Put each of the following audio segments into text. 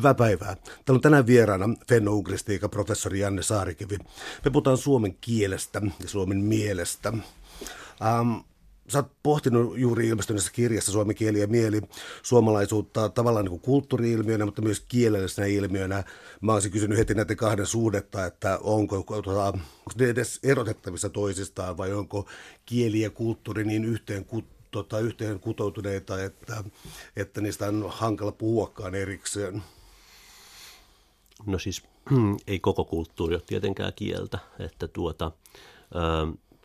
Hyvää päivää. Täällä on tänään vieraana fenno-ugristiikan professori Janne Saarikivi. Me puhutaan suomen kielestä ja suomen mielestä. Ähm, sä oot pohtinut juuri ilmestyneessä kirjassa Suomen kieli ja mieli suomalaisuutta tavallaan niin kuin kulttuuri-ilmiönä, mutta myös kielellisenä ilmiönä. Mä olisin kysynyt heti näiden kahden suhdetta, että onko, tuota, onko ne edes erotettavissa toisistaan vai onko kieli ja kulttuuri niin yhteen tota, yhteen kutoutuneita, että, että niistä on hankala puhuakaan erikseen. No siis ei koko kulttuuri ole tietenkään kieltä, että tuota, ä,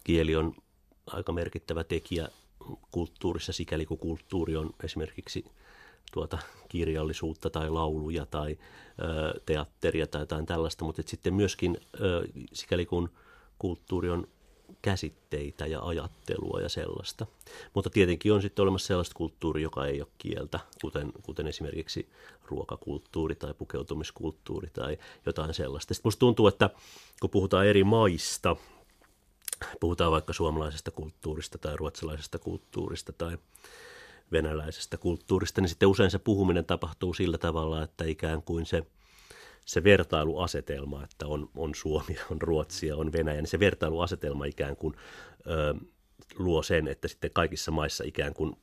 kieli on aika merkittävä tekijä kulttuurissa, sikäli kun kulttuuri on esimerkiksi tuota kirjallisuutta tai lauluja tai ö, teatteria tai jotain tällaista, mutta sitten myöskin ö, sikäli kun kulttuuri on käsitteitä ja ajattelua ja sellaista. Mutta tietenkin on sitten olemassa sellaista kulttuuri, joka ei ole kieltä, kuten, kuten esimerkiksi ruokakulttuuri tai pukeutumiskulttuuri tai jotain sellaista. Sitten musta tuntuu, että kun puhutaan eri maista, puhutaan vaikka suomalaisesta kulttuurista tai ruotsalaisesta kulttuurista tai venäläisestä kulttuurista, niin sitten usein se puhuminen tapahtuu sillä tavalla, että ikään kuin se – se vertailuasetelma, että on, on Suomi, on Ruotsi ja on Venäjä, niin se vertailuasetelma ikään kuin ö, luo sen, että sitten kaikissa maissa ikään kuin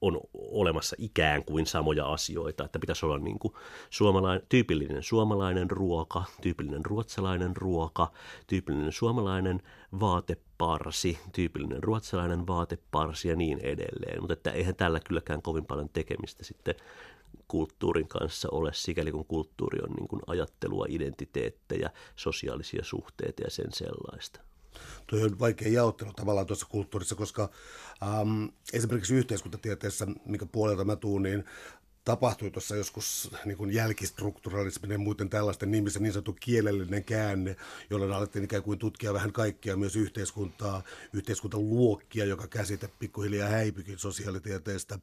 on olemassa ikään kuin samoja asioita, että pitäisi olla niin kuin suomalainen, tyypillinen suomalainen ruoka, tyypillinen ruotsalainen ruoka, tyypillinen suomalainen vaateparsi, tyypillinen ruotsalainen vaateparsi ja niin edelleen. Mutta että eihän tällä kylläkään kovin paljon tekemistä sitten kulttuurin kanssa ole, sikäli kun kulttuuri on niin kuin ajattelua, identiteettejä, sosiaalisia suhteita ja sen sellaista. Tuo on vaikea jaottelu tavallaan tuossa kulttuurissa, koska ähm, esimerkiksi yhteiskuntatieteessä, mikä puolelta mä tuun, niin tapahtui tuossa joskus niin kuin jälkistrukturalismin ja muuten tällaisten nimissä niin sanottu kielellinen käänne, jolloin alettiin ikään kuin tutkia vähän kaikkia myös yhteiskuntaa, yhteiskuntaluokkia, joka käsite pikkuhiljaa häipykin sosiaalitieteestä.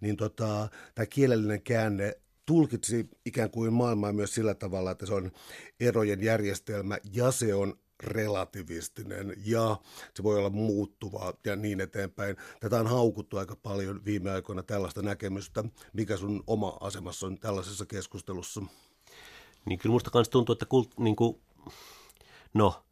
Niin tota, tämä kielellinen käänne tulkitsi ikään kuin maailmaa myös sillä tavalla, että se on erojen järjestelmä ja se on relativistinen ja se voi olla muuttuva ja niin eteenpäin. Tätä on haukuttu aika paljon viime aikoina tällaista näkemystä. Mikä sun oma asemassa on tällaisessa keskustelussa? Niin kyllä musta kanssa tuntuu, että kult, niin kuin, no,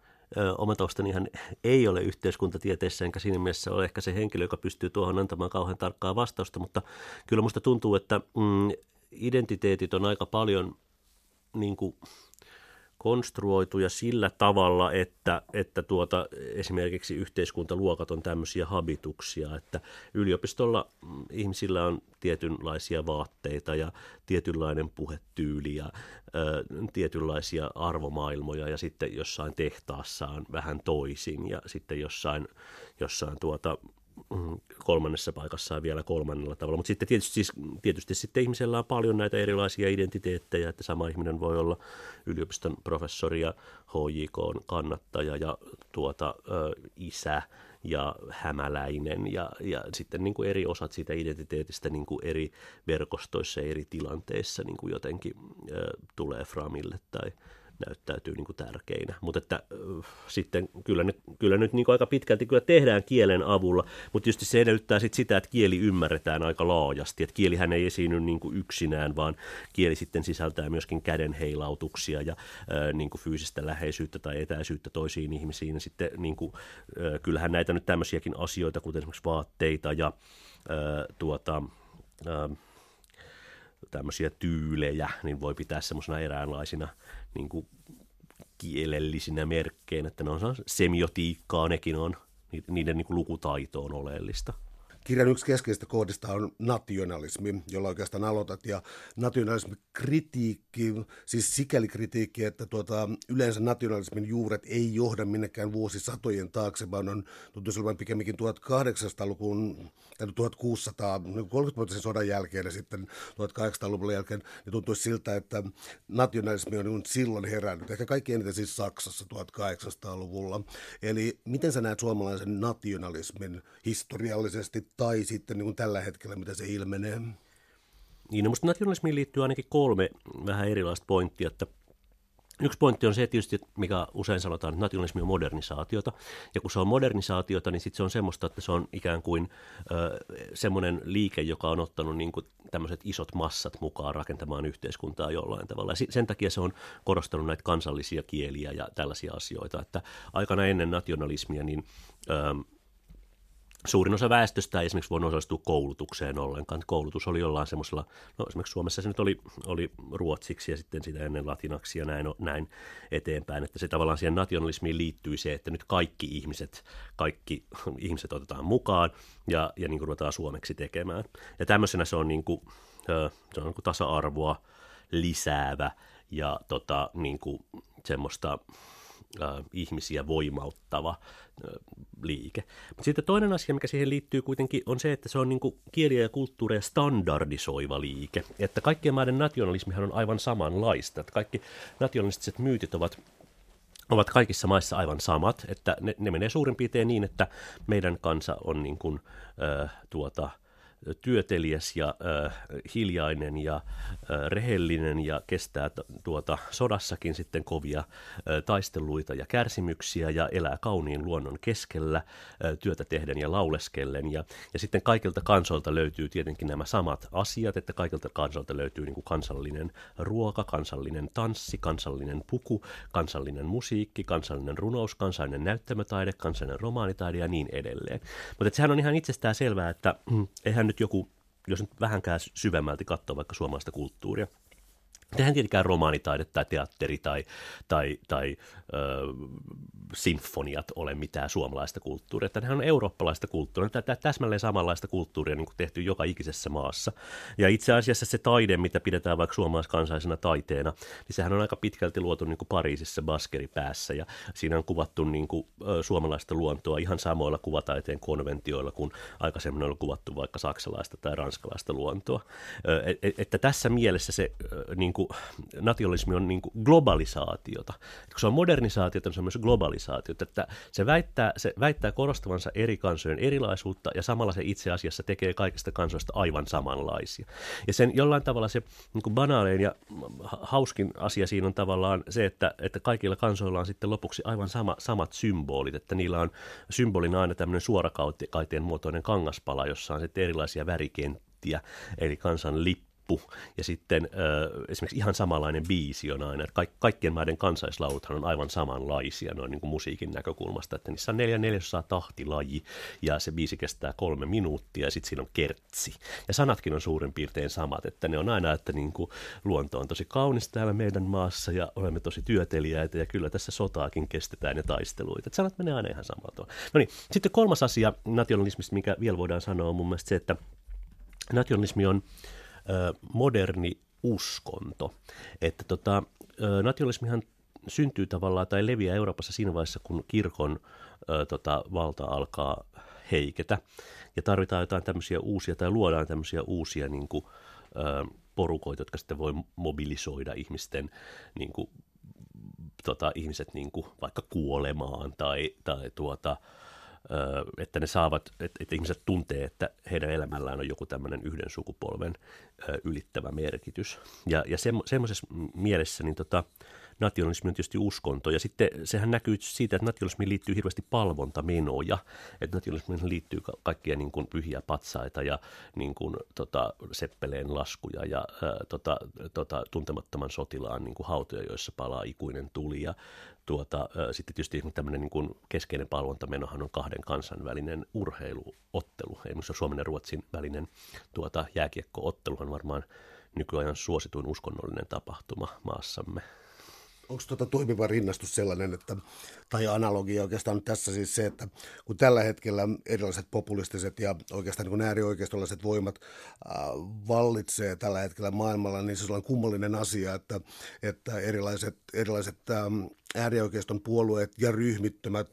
oma taustanihan ei ole yhteiskuntatieteessä, enkä siinä mielessä ole ehkä se henkilö, joka pystyy tuohon antamaan kauhean tarkkaa vastausta, mutta kyllä musta tuntuu, että mm, identiteetit on aika paljon niin kuin, konstruoituja sillä tavalla, että, että tuota, esimerkiksi yhteiskuntaluokat on tämmöisiä habituksia, että yliopistolla mm, ihmisillä on tietynlaisia vaatteita ja tietynlainen puhetyyli ja ö, tietynlaisia arvomaailmoja ja sitten jossain tehtaassa on vähän toisin ja sitten jossain, jossain tuota, kolmannessa paikassa ja vielä kolmannella tavalla. Mutta sitten tietysti, siis, tietysti sitten ihmisellä on paljon näitä erilaisia identiteettejä, että sama ihminen voi olla yliopiston professori ja HJK kannattaja ja tuota, ö, isä ja hämäläinen ja, ja sitten niin kuin eri osat siitä identiteetistä niin kuin eri verkostoissa ja eri tilanteissa niin kuin jotenkin ö, tulee framille tai, näyttäytyy niin kuin tärkeinä. Mutta että äh, sitten kyllä, ne, kyllä nyt niin kuin aika pitkälti kyllä tehdään kielen avulla, mutta tietysti se edellyttää sit sitä, että kieli ymmärretään aika laajasti. Että kielihän ei esiinny niin kuin yksinään, vaan kieli sitten sisältää myöskin kädenheilautuksia ja äh, niin kuin fyysistä läheisyyttä tai etäisyyttä toisiin ihmisiin. Ja sitten niin kuin, äh, kyllähän näitä nyt tämmöisiäkin asioita, kuten esimerkiksi vaatteita ja äh, tuota, äh, tämmöisiä tyylejä, niin voi pitää semmoisena eräänlaisina niin kuin kielellisinä merkkeinä, että ne on semiotiikkaa, nekin on, niiden niin kuin lukutaito on oleellista. Kirjan yksi keskeistä kohdista on nationalismi, jolla oikeastaan aloitat. Ja nationalismi kritiikki, siis sikäli kritiikki, että tuota, yleensä nationalismin juuret ei johda minnekään vuosisatojen taakse, vaan on tuntuisi olevan pikemminkin 1800-luvun, tai 1600, 30-vuotisen sodan jälkeen ja sitten 1800-luvun jälkeen, niin tuntuisi siltä, että nationalismi on silloin herännyt. Ehkä kaikki eniten siis Saksassa 1800-luvulla. Eli miten sä näet suomalaisen nationalismin historiallisesti tai sitten niin kuin tällä hetkellä, mitä se ilmenee? Niin, no nationalismiin liittyy ainakin kolme vähän erilaista pointtia, että Yksi pointti on se tietysti, mikä usein sanotaan, että nationalismi on modernisaatiota. Ja kun se on modernisaatiota, niin sitten se on semmoista, että se on ikään kuin ö, semmoinen liike, joka on ottanut niin kuin tämmöiset isot massat mukaan rakentamaan yhteiskuntaa jollain tavalla. Ja sen takia se on korostanut näitä kansallisia kieliä ja tällaisia asioita, että aikana ennen nationalismia niin ähm, Suurin osa väestöstä ei esimerkiksi voinut osallistua koulutukseen ollenkaan. Koulutus oli jollain semmoisella, no esimerkiksi Suomessa se nyt oli, oli ruotsiksi ja sitten sitä ennen latinaksi ja näin, näin eteenpäin. Että se tavallaan siihen nationalismiin liittyy se, että nyt kaikki ihmiset, kaikki ihmiset otetaan mukaan ja, ja niin kuin ruvetaan suomeksi tekemään. Ja tämmöisenä se on, niin kuin, se on niin kuin tasa-arvoa lisäävä ja tota, niin kuin semmoista äh, ihmisiä voimauttava äh, liike. Mutta sitten toinen asia, mikä siihen liittyy kuitenkin, on se, että se on niin kieliä ja kulttuuria standardisoiva liike. Että kaikkien maiden nationalismihan on aivan samanlaista. Että kaikki nationalistiset myytit ovat ovat kaikissa maissa aivan samat, että ne, ne menee suurin piirtein niin, että meidän kansa on niin kuin, äh, tuota, työteliäs ja äh, hiljainen ja äh, rehellinen ja kestää t- tuota sodassakin sitten kovia äh, taisteluita ja kärsimyksiä ja elää kauniin luonnon keskellä äh, työtä tehden ja lauleskellen. Ja, ja sitten kaikilta kansoilta löytyy tietenkin nämä samat asiat, että kaikilta kansoilta löytyy niin kuin kansallinen ruoka, kansallinen tanssi, kansallinen puku, kansallinen musiikki, kansallinen runous, kansallinen näyttämötaide, kansallinen romaanitaide ja niin edelleen. Mutta sehän on ihan itsestään selvää, että eihän nyt joku, jos nyt vähänkään syvemmälti katsoo vaikka suomalaista kulttuuria, Tehän tietenkään romaanitaide tai teatteri tai, tai, tai ö, sinfoniat ole mitään suomalaista kulttuuria. Että nehän on eurooppalaista kulttuuria. Tämä täsmälleen samanlaista kulttuuria niin kuin tehty joka ikisessä maassa. Ja itse asiassa se taide, mitä pidetään vaikka suomalaiskansaisena taiteena, niin sehän on aika pitkälti luotu niin kuin Pariisissa baskeripäässä. Ja siinä on kuvattu niin kuin, ö, suomalaista luontoa ihan samoilla kuvataiteen konventioilla kuin aikaisemmin on kuvattu vaikka saksalaista tai ranskalaista luontoa. Ö, et, että tässä mielessä se ö, niin kuin, nationalismi on niin kuin globalisaatiota. Et kun se on modernisaatiota, niin se on myös globalisaatiota. Että se, väittää, se väittää korostavansa eri kansojen erilaisuutta ja samalla se itse asiassa tekee kaikista kansoista aivan samanlaisia. Ja sen jollain tavalla se niin kuin banaalein ja hauskin asia siinä on tavallaan se, että, että kaikilla kansoilla on sitten lopuksi aivan sama, samat symbolit, että niillä on symbolina aina tämmöinen suorakaiteen muotoinen kangaspala, jossa on sitten erilaisia värikenttiä, eli kansan lippu lippu ja sitten äh, esimerkiksi ihan samanlainen biisi on aina. Kaik- kaikkien maiden kansallislauluthan on aivan samanlaisia noin niin kuin musiikin näkökulmasta, että niissä on neljä neljäsosaa tahtilaji ja se biisi kestää kolme minuuttia ja sitten siinä on kertsi. Ja sanatkin on suurin piirtein samat, että ne on aina, että niin kuin luonto on tosi kaunis täällä meidän maassa ja olemme tosi työteliäitä ja kyllä tässä sotaakin kestetään ja taisteluita. Että sanat menee aina ihan samalta. No niin, sitten kolmas asia nationalismista, mikä vielä voidaan sanoa on mun mielestä se, että nationalismi on moderni uskonto. Että tota, nationalismihan syntyy tavallaan tai leviää Euroopassa siinä vaiheessa, kun kirkon tota, valta alkaa heiketä. Ja tarvitaan jotain tämmöisiä uusia, tai luodaan tämmöisiä uusia niin kuin, porukoita, jotka sitten voi mobilisoida ihmisten niin kuin, tota, ihmiset niin kuin, vaikka kuolemaan tai, tai tuota, että ne saavat, että, ihmiset tuntee, että heidän elämällään on joku tämmöinen yhden sukupolven ylittävä merkitys. Ja, ja semmoisessa mielessä niin tota, nationalismi on tietysti uskonto. Ja sitten sehän näkyy siitä, että nationalismiin liittyy hirveästi palvontamenoja. Että nationalismiin liittyy kaikkia niin kuin pyhiä patsaita ja niin kuin, tota, seppeleen laskuja ja ää, tota, tota, tuntemattoman sotilaan niin kuin hautoja, joissa palaa ikuinen tuli. Ja tuota, sitten tietysti tämmöinen niin kuin keskeinen palvontamenohan on kahden kansainvälinen urheiluottelu. Esimerkiksi Suomen ja Ruotsin välinen tuota, jääkiekko-otteluhan varmaan nykyajan suosituin uskonnollinen tapahtuma maassamme onko tuota toimiva rinnastus sellainen, että, tai analogia oikeastaan tässä siis se, että kun tällä hetkellä erilaiset populistiset ja oikeastaan niin äärioikeistolaiset voimat äh, vallitsee tällä hetkellä maailmalla, niin se on kummallinen asia, että, että erilaiset, erilaiset ähm, äärioikeiston puolueet ja ryhmittymät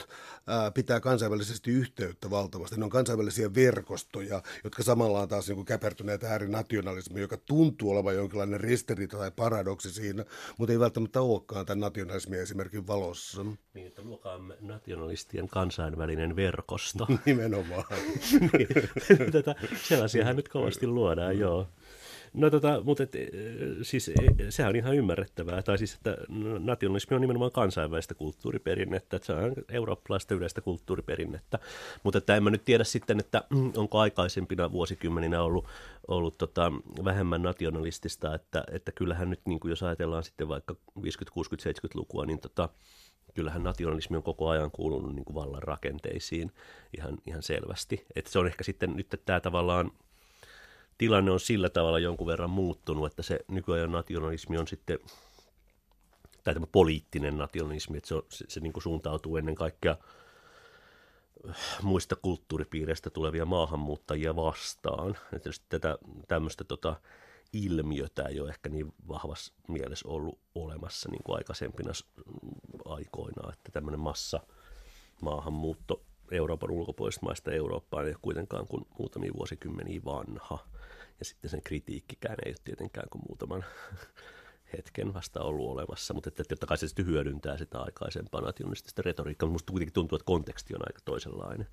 ää, pitää kansainvälisesti yhteyttä valtavasti. Ne on kansainvälisiä verkostoja, jotka samalla on taas niin käpertyneet äärinationalismi, joka tuntuu olevan jonkinlainen ristiriita tai paradoksi siinä, mutta ei välttämättä olekaan tämän nationalismin esimerkin valossa. Niin, että luokaamme nationalistien kansainvälinen verkosto. Nimenomaan. niin, tätä, sellaisiahan nyt kovasti luodaan, joo. No tota, mutta et, siis sehän on ihan ymmärrettävää, tai siis että nationalismi on nimenomaan kansainvälistä kulttuuriperinnettä, että se on eurooppalaista yleistä kulttuuriperinnettä, mutta että en mä nyt tiedä sitten, että onko aikaisempina vuosikymmeninä ollut, ollut tota, vähemmän nationalistista, että, että kyllähän nyt niin kuin jos ajatellaan sitten vaikka 50, 60, 70-lukua, niin tota, kyllähän nationalismi on koko ajan kuulunut niin kuin vallan rakenteisiin ihan, ihan selvästi. Että se on ehkä sitten nyt tämä tavallaan tilanne on sillä tavalla jonkun verran muuttunut, että se nykyajan nationalismi on sitten, tai tämä poliittinen nationalismi, että se, on, se, se niin kuin suuntautuu ennen kaikkea muista kulttuuripiireistä tulevia maahanmuuttajia vastaan. Että tätä tämmöistä tota, ilmiötä ei ole ehkä niin vahvassa mielessä ollut olemassa niin kuin aikaisempina aikoina, että tämmöinen massa maahanmuutto Euroopan ulkopuolisista maista Eurooppaan ei ole kuitenkaan kuin muutamia vuosikymmeniä vanha. Ja sitten sen kritiikkikään ei ole tietenkään kuin muutaman hetken vasta ollut olemassa, mutta että totta kai se sitten hyödyntää sitä aikaisempaa nationalistista retoriikkaa, mutta musta kuitenkin tuntuu, että konteksti on aika toisenlainen.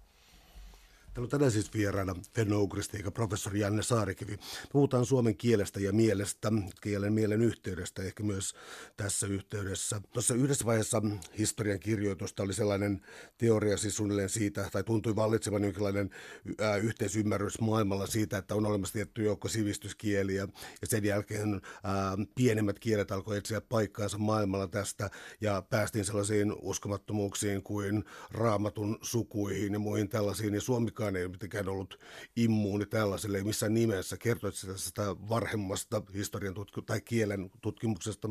Täällä on tänään siis vieraana fennougristi professori Janne Saarikivi. Puhutaan suomen kielestä ja mielestä, kielen mielen yhteydestä ehkä myös tässä yhteydessä. Tuossa yhdessä vaiheessa historian kirjoitusta oli sellainen teoria siis suunnilleen siitä, tai tuntui vallitsevan jonkinlainen ää, yhteisymmärrys maailmalla siitä, että on olemassa tietty joukko sivistyskieliä, ja sen jälkeen ää, pienemmät kielet alkoi etsiä paikkaansa maailmalla tästä, ja päästiin sellaisiin uskomattomuuksiin kuin raamatun sukuihin ja muihin tällaisiin, ja Suomi kukaan ei ole mitenkään ollut immuuni tällaiselle, ei missään nimessä. Kertoit tästä varhemmasta historian tutku- tai kielen tutkimuksesta?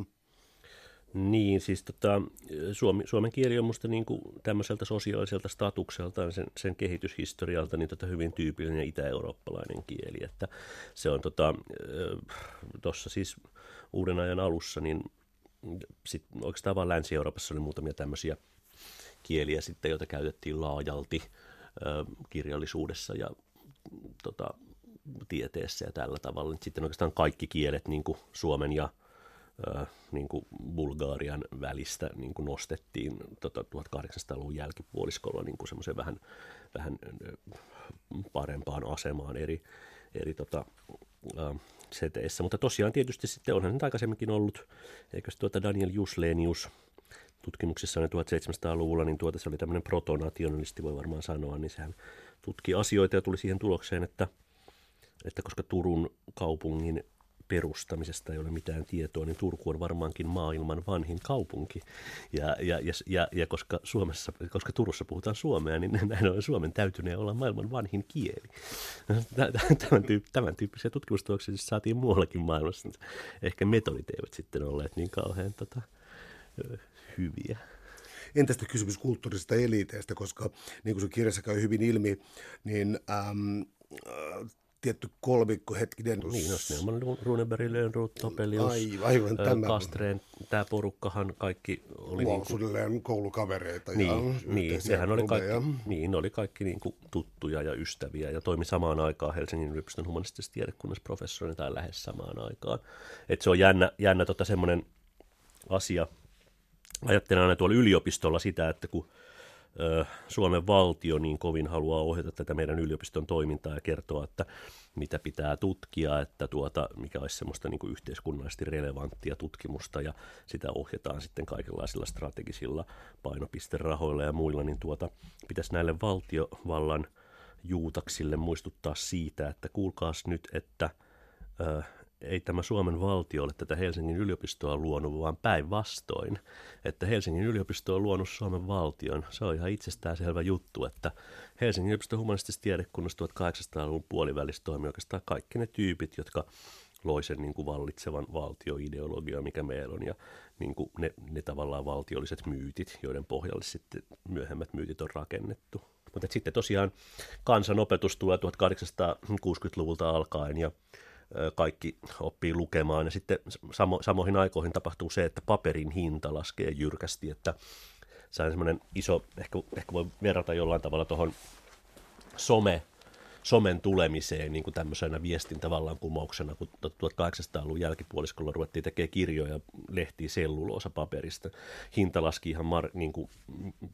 Niin, siis tota, suomi, suomen kieli on minusta niin tämmöiseltä sosiaaliselta statukseltaan, sen, sen kehityshistorialta, niin tota hyvin tyypillinen itä-eurooppalainen kieli. Että se on tuossa tota, siis uuden ajan alussa, niin sit oikeastaan vain Länsi-Euroopassa oli muutamia tämmöisiä kieliä sitten, joita käytettiin laajalti kirjallisuudessa ja tota, tieteessä ja tällä tavalla. Sitten oikeastaan kaikki kielet, niin kuin suomen ja niin kuin Bulgarian välistä niin kuin nostettiin tota, 1800-luvun jälkipuoliskolla niin kuin vähän, vähän parempaan asemaan eri, eri tota, seteissä. Mutta tosiaan tietysti sitten onhan nyt aikaisemminkin ollut, eikö tuota Daniel Juslenius – tutkimuksissa 1700-luvulla, niin tuota se oli tämmöinen protonationalisti, voi varmaan sanoa, niin sehän tutki asioita ja tuli siihen tulokseen, että, että koska Turun kaupungin perustamisesta ei ole mitään tietoa, niin Turku on varmaankin maailman vanhin kaupunki. Ja, ja, ja, ja, ja koska, Suomessa, koska Turussa puhutaan suomea, niin näin on Suomen täytyneen olla maailman vanhin kieli. Tämän, tyyppi, tämän tyyppisiä tutkimustuloksia siis saatiin muuallakin maailmassa. Ehkä metodit eivät sitten olleet niin kauhean tota, hyviä. Entä sitten kysymys kulttuurisesta eliteistä, koska niin kuin se kirjassa käy hyvin ilmi, niin äm, tietty kolmikko hetkinen. Niin, no Snellman, Runeberg, Lönnroth, Topelius, aivan, aivan, tämä. Kastreen, tämä porukkahan kaikki oli... Wow, niin kuin, koulukavereita niin, ja niin, sehän oli kaikki, niin, oli kaikki niin kuin tuttuja ja ystäviä ja toimi samaan aikaan Helsingin yliopiston humanistisessa tiedekunnassa professorina tai lähes samaan aikaan. Et se on jännä, jännä tota semmoinen asia, ajattelen aina tuolla yliopistolla sitä, että kun Suomen valtio niin kovin haluaa ohjata tätä meidän yliopiston toimintaa ja kertoa, että mitä pitää tutkia, että tuota, mikä olisi semmoista niin kuin yhteiskunnallisesti relevanttia tutkimusta ja sitä ohjataan sitten kaikenlaisilla strategisilla painopisterahoilla ja muilla, niin tuota, pitäisi näille valtiovallan juutaksille muistuttaa siitä, että kuulkaas nyt, että ei tämä Suomen valtio ole tätä Helsingin yliopistoa luonut, vaan päinvastoin, että Helsingin yliopisto on luonut Suomen valtion. Se on ihan itsestäänselvä juttu, että Helsingin yliopiston humanistisessa tiedekunnassa 1800-luvun puolivälistä toimii oikeastaan kaikki ne tyypit, jotka loi sen niin kuin vallitsevan valtioideologia, mikä meillä on, ja niin kuin ne, ne tavallaan valtiolliset myytit, joiden pohjalle sitten myöhemmät myytit on rakennettu. Mutta sitten tosiaan kansanopetus tulee 1860-luvulta alkaen, ja kaikki oppii lukemaan. Ja sitten samo, samoihin aikoihin tapahtuu se, että paperin hinta laskee jyrkästi, että se on semmoinen iso, ehkä, ehkä voi verrata jollain tavalla tuohon some somen tulemiseen niin kuin tämmöisenä viestintävallankumouksena, kun 1800-luvun jälkipuoliskolla ruvettiin tekemään kirjoja, lehtiä selluloosa paperista. Hinta laski ihan mar, niin kuin,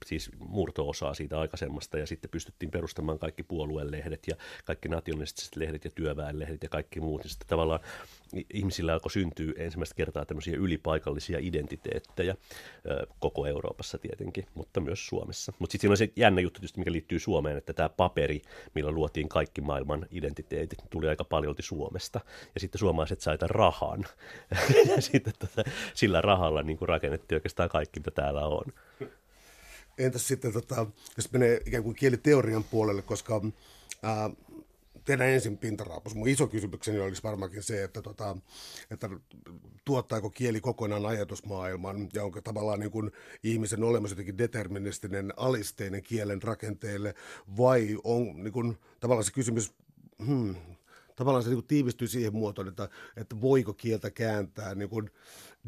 siis murto-osaa siitä aikaisemmasta ja sitten pystyttiin perustamaan kaikki puolueen lehdet ja kaikki nationalistiset lehdet ja työväenlehdet ja kaikki muut. Ja sitten tavallaan ihmisillä alkoi syntyä ensimmäistä kertaa tämmöisiä ylipaikallisia identiteettejä koko Euroopassa tietenkin, mutta myös Suomessa. Mutta sitten siinä on se jännä juttu tietysti, mikä liittyy Suomeen, että tämä paperi, millä luotiin kaikki maailman identiteetit, tuli aika paljolti Suomesta. Ja sitten suomalaiset saivat rahan. ja sitten tota, sillä rahalla niin kuin rakennettiin oikeastaan kaikki, mitä täällä on. Entäs sitten, tota, jos menee ikään kuin kieliteorian puolelle, koska ää, tehdään ensin pintaraapus. Mun iso kysymykseni olisi varmaankin se, että, tota, että tuottaako kieli kokonaan ajatusmaailman ja onko tavallaan niin kuin ihmisen olemassa jotenkin deterministinen alisteinen kielen rakenteelle vai on niin kuin, tavallaan se kysymys, hmm, tavallaan se niin kuin tiivistyy siihen muotoon, että, että voiko kieltä kääntää niin kuin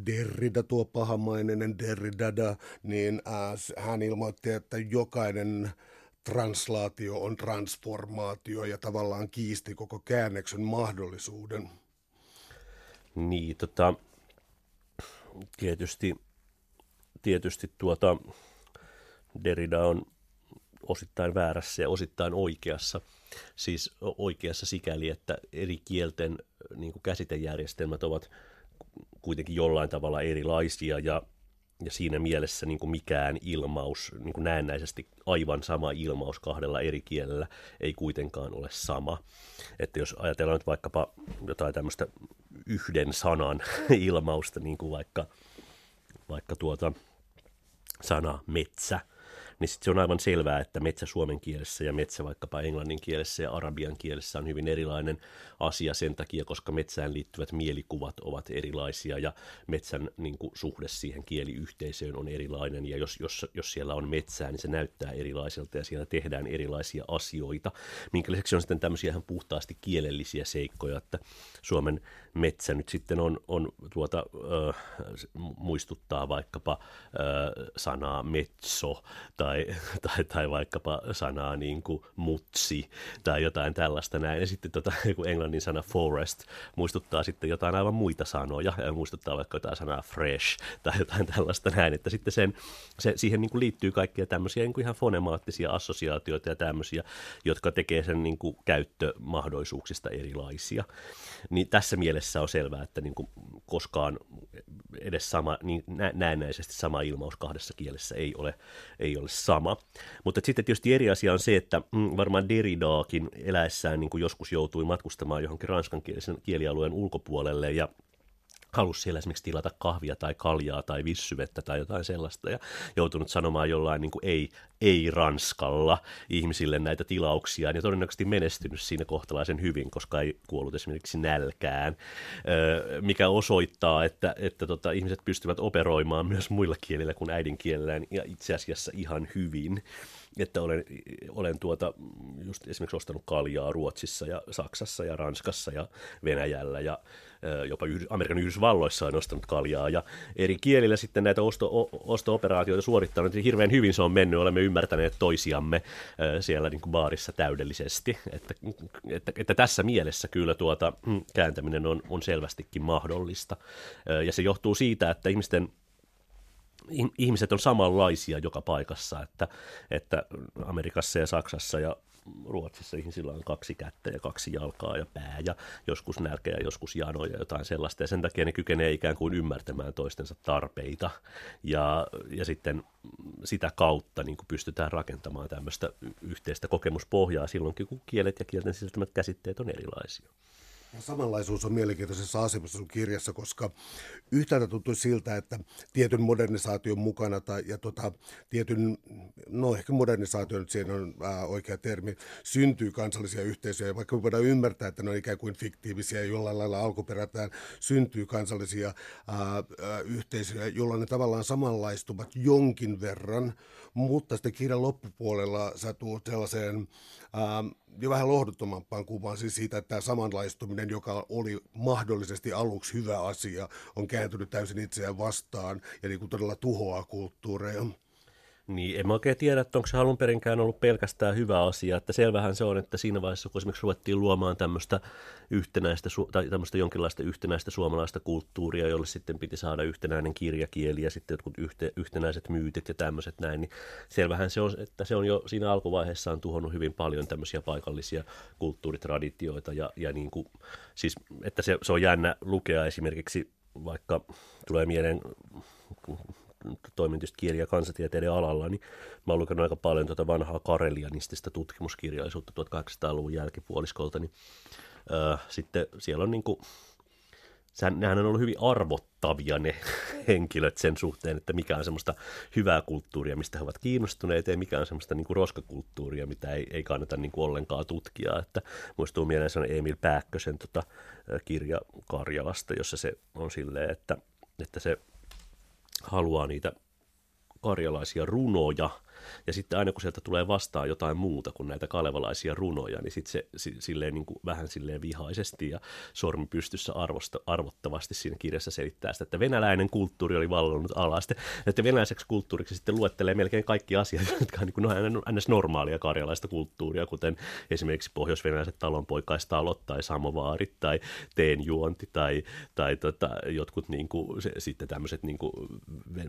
Derrida, tuo pahamainen Derridada, niin äh, hän ilmoitti, että jokainen translaatio on transformaatio ja tavallaan kiisti koko käännöksen mahdollisuuden. Niin, tota, tietysti, tietysti tuota, Derrida on osittain väärässä ja osittain oikeassa. Siis oikeassa sikäli, että eri kielten niin käsitejärjestelmät ovat kuitenkin jollain tavalla erilaisia ja ja siinä mielessä niin kuin mikään ilmaus, niin kuin näennäisesti aivan sama ilmaus kahdella eri kielellä ei kuitenkaan ole sama. Että jos ajatellaan nyt vaikkapa jotain tämmöistä yhden sanan ilmausta, niin kuin vaikka, vaikka tuota sana metsä, niin sit se on aivan selvää, että metsä suomen kielessä ja metsä vaikkapa englannin kielessä ja arabian kielessä on hyvin erilainen asia sen takia, koska metsään liittyvät mielikuvat ovat erilaisia ja metsän niin kuin, suhde siihen kieliyhteisöön on erilainen. Ja jos, jos, jos siellä on metsää, niin se näyttää erilaiselta ja siellä tehdään erilaisia asioita, minkä lisäksi on sitten tämmöisiä ihan puhtaasti kielellisiä seikkoja, että Suomen metsä nyt sitten on, on tuota, äh, muistuttaa vaikkapa äh, sanaa metso tai, tai, tai vaikkapa sanaa niin kuin mutsi tai jotain tällaista näin. Ja sitten tota, joku englannin sana forest muistuttaa sitten jotain aivan muita sanoja ja muistuttaa vaikka jotain sanaa fresh tai jotain tällaista näin. Että sitten sen, se, siihen niin kuin liittyy kaikkia tämmöisiä niin kuin ihan fonemaattisia assosiaatioita ja tämmöisiä, jotka tekee sen niin kuin käyttömahdollisuuksista erilaisia. Niin tässä mielessä on selvää, että niin kuin koskaan edes sama, niin näennäisesti sama ilmaus kahdessa kielessä ei ole, ei ole sama. Mutta sitten tietysti eri asia on se, että mm, varmaan Derridaakin eläessään niin kuin joskus joutui matkustamaan johonkin ranskankielisen kielialueen ulkopuolelle ja halusi siellä esimerkiksi tilata kahvia tai kaljaa tai vissyvettä tai jotain sellaista ja joutunut sanomaan jollain niin kuin ei, ei ranskalla ihmisille näitä tilauksia ja todennäköisesti menestynyt siinä kohtalaisen hyvin, koska ei kuollut esimerkiksi nälkään, mikä osoittaa, että, että tota, ihmiset pystyvät operoimaan myös muilla kielillä kuin äidinkielellään ja itse asiassa ihan hyvin että olen, olen tuota, just esimerkiksi ostanut kaljaa Ruotsissa ja Saksassa ja Ranskassa ja Venäjällä ja jopa Amerikan Yhdysvalloissa on ostanut kaljaa ja eri kielillä sitten näitä osto, osto-operaatioita suorittanut, hirveän hyvin se on mennyt, olemme ymmärtäneet toisiamme siellä niin kuin baarissa täydellisesti, että, että, että tässä mielessä kyllä tuota mm, kääntäminen on, on selvästikin mahdollista. Ja se johtuu siitä, että ihmisten ihmiset on samanlaisia joka paikassa, että, että Amerikassa ja Saksassa ja Ruotsissa ihmisillä on kaksi kättä ja kaksi jalkaa ja pää ja joskus nälkä ja joskus jano ja jotain sellaista. Ja sen takia ne kykenee ikään kuin ymmärtämään toistensa tarpeita. Ja, ja sitten sitä kautta niin kuin pystytään rakentamaan tämmöistä yhteistä kokemuspohjaa silloinkin, kun kielet ja kielten sisältämät käsitteet on erilaisia. Samanlaisuus on mielenkiintoisessa asemassa sun kirjassa, koska yhtäältä tuntuu siltä, että tietyn modernisaation mukana tai, ja tota, tietyn, no ehkä modernisaatio nyt siinä on ää, oikea termi, syntyy kansallisia yhteisöjä, vaikka me voidaan ymmärtää, että ne on ikään kuin fiktiivisiä jollain lailla alkuperätään syntyy kansallisia ää, ää, yhteisöjä, jolloin ne tavallaan samanlaistuvat jonkin verran, mutta sitten kirjan loppupuolella sä tuut sellaiseen ää, jo vähän lohduttomampaan kuvaan siis siitä, että tämä samanlaistuminen, joka oli mahdollisesti aluksi hyvä asia, on kääntynyt täysin itseään vastaan ja niin kuin todella tuhoaa kulttuureja. Niin, en mä oikein tiedä, että onko se alun perinkään ollut pelkästään hyvä asia. Että selvähän se on, että siinä vaiheessa, kun esimerkiksi ruvettiin luomaan tämmöistä yhtenäistä, tai tämmöistä jonkinlaista yhtenäistä suomalaista kulttuuria, jolle sitten piti saada yhtenäinen kirjakieli ja sitten jotkut yhte, yhtenäiset myytit ja tämmöiset näin, niin selvähän se on, että se on jo siinä alkuvaiheessaan tuhonnut hyvin paljon tämmöisiä paikallisia kulttuuritraditioita ja, ja niin kuin, siis, että se, se on jännä lukea esimerkiksi vaikka tulee mieleen toimin kieli- ja kansatieteiden alalla, niin mä oon lukenut aika paljon tuota vanhaa karelianistista tutkimuskirjallisuutta 1800-luvun jälkipuoliskolta, niin öö, sitten siellä on niin kuin, nehän on ollut hyvin arvottavia ne henkilöt sen suhteen, että mikä on semmoista hyvää kulttuuria, mistä he ovat kiinnostuneet, ja mikä on semmoista niin kuin roskakulttuuria, mitä ei, ei kannata niin kuin ollenkaan tutkia. Että muistuu mieleen se on Emil Pääkkösen tota, kirja Karjalasta, jossa se on silleen, että, että se haluaa niitä karjalaisia runoja – ja sitten aina kun sieltä tulee vastaan jotain muuta kuin näitä kalevalaisia runoja, niin sitten se silleen niin kuin, vähän silleen vihaisesti ja sormi pystyssä arvosta, arvottavasti siinä kirjassa selittää sitä, että venäläinen kulttuuri oli vallannut. Sitten, että venäläiseksi kulttuuriksi sitten luettelee melkein kaikki asiat, jotka on niin kuin, no, ns. normaalia karjalaista kulttuuria, kuten esimerkiksi pohjoisvenäläiset talonpoikaistalot tai samovaarit tai teenjuonti tai, tai tota, jotkut niin kuin, se, sitten tämmöiset niin kuin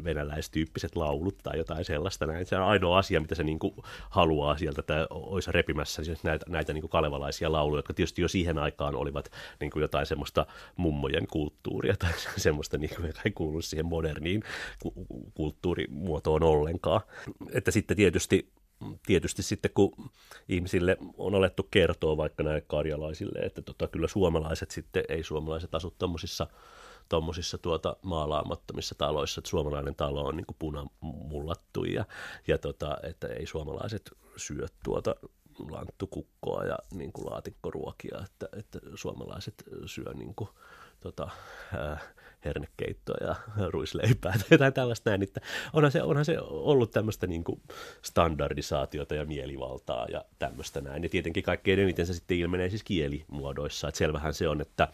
venäläistyyppiset laulut tai jotain sellaista. Näin. Se on ainoa asia, mitä se niin kuin haluaa sieltä, että olisi repimässä siis näitä, näitä niin kuin kalevalaisia lauluja, jotka tietysti jo siihen aikaan olivat niin kuin jotain semmoista mummojen kulttuuria tai semmoista, niin kuin, joka ei kuulu siihen moderniin kulttuurimuotoon ollenkaan. Että sitten tietysti tietysti sitten kun ihmisille on alettu kertoa vaikka näille karjalaisille, että tota, kyllä suomalaiset sitten, ei suomalaiset asu tuommoisissa tuommoisissa tuota maalaamattomissa taloissa, että suomalainen talo on niin kuin punamullattu ja, ja tota, että ei suomalaiset syö tuota lanttukukkoa ja niin kuin laatikkoruokia, että, että suomalaiset syö niin kuin, tota, äh, hernekeittoa ja ruisleipää tai jotain tällaista näin. Että onhan, se, onhan se ollut tämmöistä niin kuin standardisaatiota ja mielivaltaa ja tämmöistä näin. Ja tietenkin kaikkein eniten se sitten ilmenee siis kielimuodoissa. Että selvähän se on, että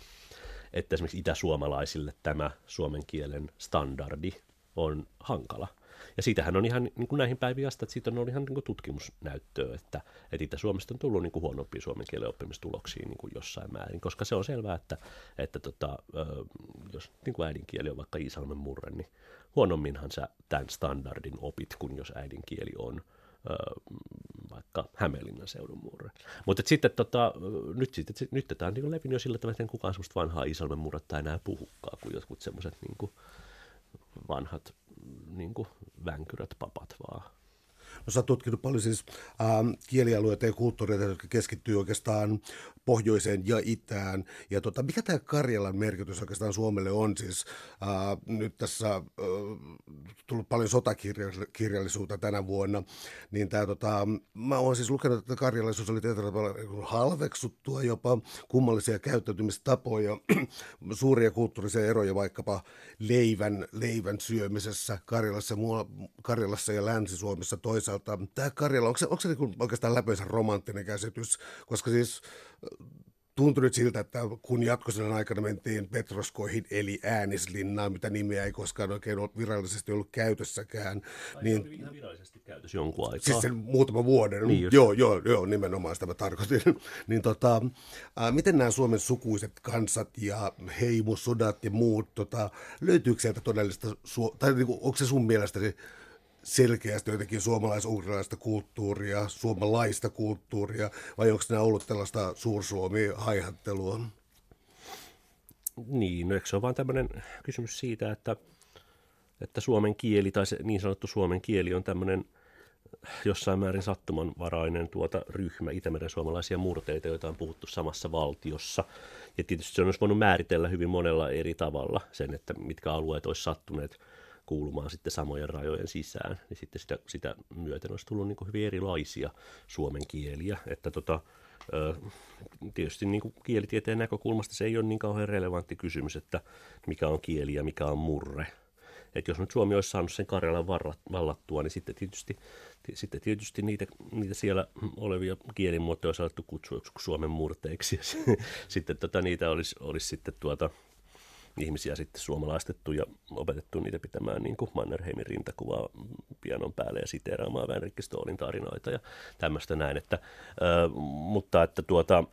että esimerkiksi itäsuomalaisille tämä suomen kielen standardi on hankala. Ja siitähän on ihan niin kuin näihin päiviin asti, että siitä on ollut ihan niin kuin tutkimusnäyttöä, että, että Itä-Suomesta on tullut niin kuin huonompia suomen kielen oppimistuloksia niin kuin jossain määrin, koska se on selvää, että, että tota, jos niin kuin äidinkieli on vaikka Iisalmen murre, niin huonomminhan sä tämän standardin opit, kuin jos äidinkieli on vaikka Hämeenlinnan seudun murre. Mutta sitten tota, nyt, sit, nyt tämä on niin levinnyt jo sillä tavalla, että kukaan semmoista vanhaa Iisalmen murretta enää puhukaan, kuin jotkut semmoiset niin vanhat niin kuin vänkyrät papat vaan No sä tutkinut paljon siis ähm, kielialueita ja kulttuureita, jotka keskittyy oikeastaan pohjoiseen ja itään. Ja tota, mikä tämä Karjalan merkitys oikeastaan Suomelle on? Siis äh, nyt tässä äh, tullut paljon sotakirjallisuutta tänä vuonna, niin tää, tota, mä oon siis lukenut, että karjalaisuus oli tietyllä tavalla halveksuttua, jopa kummallisia käyttäytymistapoja, suuria kulttuurisia eroja vaikkapa leivän, leivän syömisessä Karjalassa, Karjalassa ja Länsi-Suomessa toisaalta toisaalta tämä Karjala, onko se, onko se niin oikeastaan läpönsä romanttinen käsitys? Koska siis tuntui nyt siltä, että kun jatkosodan aikana mentiin Petroskoihin eli Äänislinnaan, mitä nimiä ei koskaan oikein ollut virallisesti ollut käytössäkään. Ai niin, ihan virallisesti käytössä jonkun aikaa. Siis sen muutama vuoden. Niin joo, joo, joo, nimenomaan sitä mä tarkoitin. niin tota, äh, miten nämä Suomen sukuiset kansat ja heimosodat ja muut, tota, löytyykö sieltä todellista, tai niin kuin, onko se sun mielestäsi selkeästi jotenkin suomalais-ugrilaista kulttuuria, suomalaista kulttuuria, vai onko nämä ollut tällaista suursuomi-haihattelua? Niin, no eikö se ole vaan tämmöinen kysymys siitä, että, että suomen kieli tai se niin sanottu suomen kieli on tämmöinen jossain määrin sattumanvarainen tuota ryhmä Itämeren suomalaisia murteita, joita on puhuttu samassa valtiossa. Ja tietysti se on myös voinut määritellä hyvin monella eri tavalla sen, että mitkä alueet olisi sattuneet kuulumaan sitten samojen rajojen sisään, niin sitten sitä, sitä myöten olisi tullut niin hyvin erilaisia suomen kieliä, että tota, tietysti niin kuin kielitieteen näkökulmasta se ei ole niin kauhean relevantti kysymys, että mikä on kieli ja mikä on murre. Että jos nyt Suomi olisi saanut sen Karjalan vallattua, niin sitten tietysti, sitten tietysti niitä, niitä siellä olevia kielimuotoja olisi alettu kutsua Suomen murteiksi. sitten tota, niitä olisi, olisi sitten tuota, ihmisiä sitten suomalaistettu ja opetettu niitä pitämään niin kuin Mannerheimin rintakuvaa pianon päälle ja siteeraamaan Vänrikki Stoolin tarinoita ja tämmöistä näin. Että, ö, mutta että tuota,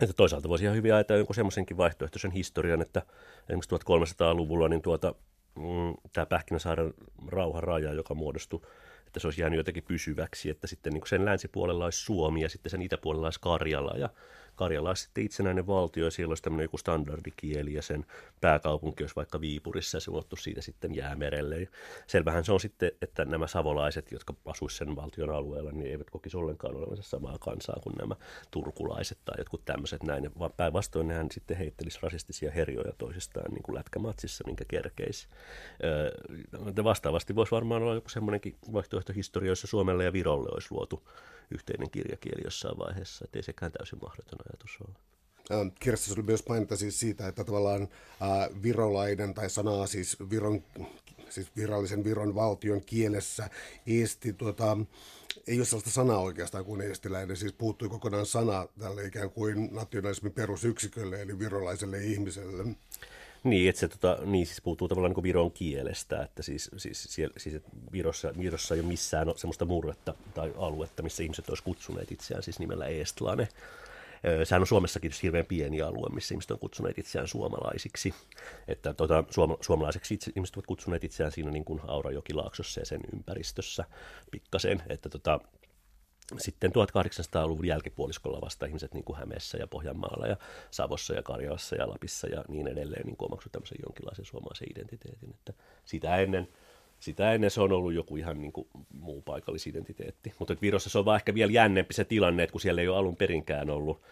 että toisaalta voisi ihan hyvin ajatella jonkun semmoisenkin vaihtoehtoisen historian, että esimerkiksi 1300-luvulla niin tuota, mm, tämä Pähkinäsaaren rauhan raja, joka muodostui että se olisi jäänyt jotenkin pysyväksi, että sitten niin sen länsipuolella olisi Suomi ja sitten sen itäpuolella olisi Karjala ja Karjala olisi sitten itsenäinen valtio ja siellä olisi tämmöinen joku standardikieli ja sen pääkaupunki olisi vaikka Viipurissa ja se ulottuisi siitä sitten jäämerelle. Selvähän se on sitten, että nämä savolaiset, jotka asuisivat sen valtion alueella, niin eivät kokisi ollenkaan olevansa samaa kansaa kuin nämä turkulaiset tai jotkut tämmöiset näin, vaan päinvastoin nehän sitten heittelisi rasistisia herjoja toisistaan niin kuin lätkämatsissa, minkä kerkeisi. Öö, vastaavasti voisi varmaan olla joku semmoinenkin vaihtoehtohistoria, jossa Suomelle ja Virolle olisi luotu yhteinen kirjakieli jossain vaiheessa, että ei sekään täysin mahdoton ajatus ole. Kirjassa oli myös mainita siis siitä, että tavallaan äh, virolainen tai sanaa siis, Viron, siis virallisen Viron valtion kielessä eesti tuota, ei ole sellaista sanaa oikeastaan kuin estiläinen, siis puuttui kokonaan sana tälle ikään kuin nationalismin perusyksikölle, eli virolaiselle ihmiselle. Niin, että se tota, niin siis puuttuu tavallaan niin viron kielestä, että siis, siis, siellä, siis että Virossa, Virossa ei ole missään semmoista murretta tai aluetta, missä ihmiset olisi kutsuneet itseään siis nimellä Eestlane. Sehän on Suomessakin hirveän pieni alue, missä ihmiset on kutsuneet itseään suomalaisiksi. Että tota, suoma, suomalaiseksi itse, ihmiset ovat kutsuneet itseään siinä niin kuin Aurajokilaaksossa ja sen ympäristössä pikkasen. Että tota, sitten 1800-luvun jälkipuoliskolla vasta ihmiset niin kuin Hämeessä ja Pohjanmaalla ja Savossa ja Karjalassa ja Lapissa ja niin edelleen niin omaksuivat tämmöisen jonkinlaisen suomalaisen identiteetin. Että sitä ennen, sitä ennen se on ollut joku ihan niin kuin muu paikallisidentiteetti. Mutta Virossa se on vaan ehkä vielä jännempi se tilanne, että kun siellä ei ole alun perinkään ollut,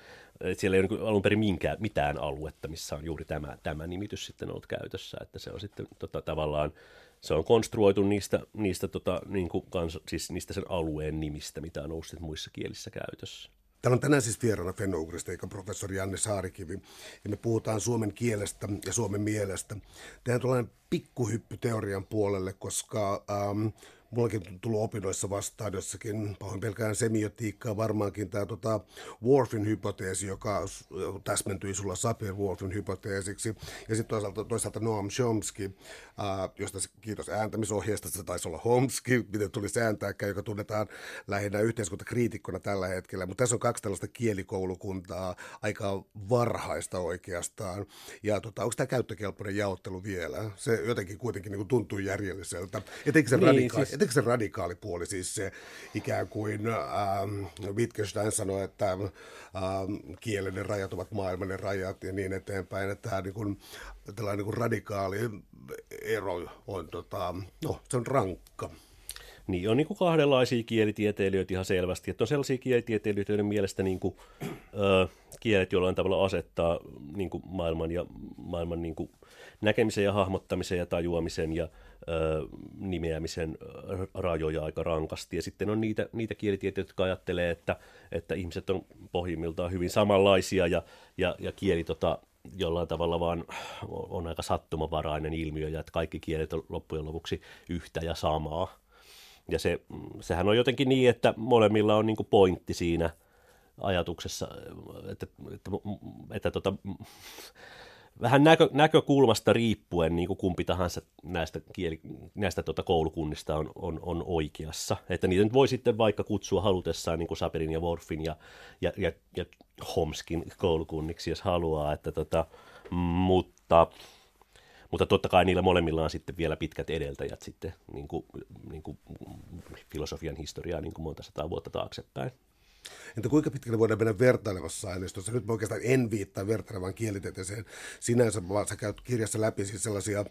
että siellä ei ole niin alun perin minkään, mitään aluetta, missä on juuri tämä, tämä nimitys sitten ollut käytössä. Että se on sitten tota, tavallaan se on konstruoitu niistä, niistä, tota, niin kuin kans, siis niistä sen alueen nimistä, mitä on ollut muissa kielissä käytössä. Täällä on tänään siis vieraana eikä professori Janne Saarikivi, ja me puhutaan suomen kielestä ja suomen mielestä. Tehdään tuollainen pikkuhyppy teorian puolelle, koska ähm, mullakin on tullut opinnoissa vastaan jossakin, pahoin pelkään semiotiikkaa, varmaankin tämä tota, Worfin hypoteesi, joka täsmentyi sulla Sapir-Whorfin hypoteesiksi, ja sitten toisaalta, toisaalta Noam Chomsky, äh, josta kiitos ääntämisohjeesta, se taisi olla Homsky, miten tuli sääntääkään, joka tunnetaan lähinnä yhteiskuntakriitikkona tällä hetkellä, mutta tässä on kaksi tällaista kielikoulukuntaa, aika varhaista oikeastaan, ja tota, onko tämä käyttökelpoinen jaottelu vielä? Se jotenkin kuitenkin niin kuin tuntuu järjelliseltä, etenkin se niin, radikaali, siis eikö se radikaali puoli, siis se ikään kuin ähm, Wittgenstein sanoi, että ähm, kielinen rajat ovat maailmanen rajat ja niin eteenpäin, että tämä niin kuin, tällainen niin kuin radikaali ero on, tota, no, se on rankka. Niin, on niin kuin kahdenlaisia kielitieteilijöitä ihan selvästi. Että on sellaisia kielitieteilijöitä, joiden mielestä niin kuin, ö, kielet jollain tavalla asettaa niin kuin maailman, ja, maailman niin kuin näkemisen ja hahmottamisen ja tajuamisen ja nimeämisen rajoja aika rankasti. Ja sitten on niitä, niitä kielitieteitä, jotka ajattelee, että, että ihmiset on pohjimmiltaan hyvin samanlaisia ja, ja, ja kieli tota, jollain tavalla vaan on aika sattumavarainen ilmiö ja että kaikki kielet on loppujen lopuksi yhtä ja samaa. Ja se, sehän on jotenkin niin, että molemmilla on niin pointti siinä ajatuksessa, että, että, että, että tota, vähän näkö, näkökulmasta riippuen niin kuin kumpi tahansa näistä, kieli, näistä tuota koulukunnista on, on, on oikeassa. Että niitä nyt voi sitten vaikka kutsua halutessaan niin kuin Saperin ja Worfin ja, ja, ja, ja Homskin koulukunniksi, jos haluaa. Että tota, mutta, mutta totta kai niillä molemmilla on sitten vielä pitkät edeltäjät sitten niin kuin, niin kuin filosofian historiaa niin kuin monta sataa vuotta taaksepäin. Entä kuinka pitkälle voidaan mennä vertailevassa aineistossa? Nyt mä oikeastaan en viittaa vertailevan kielitieteeseen sinänsä, vaan sä käyt kirjassa läpi siis sellaisia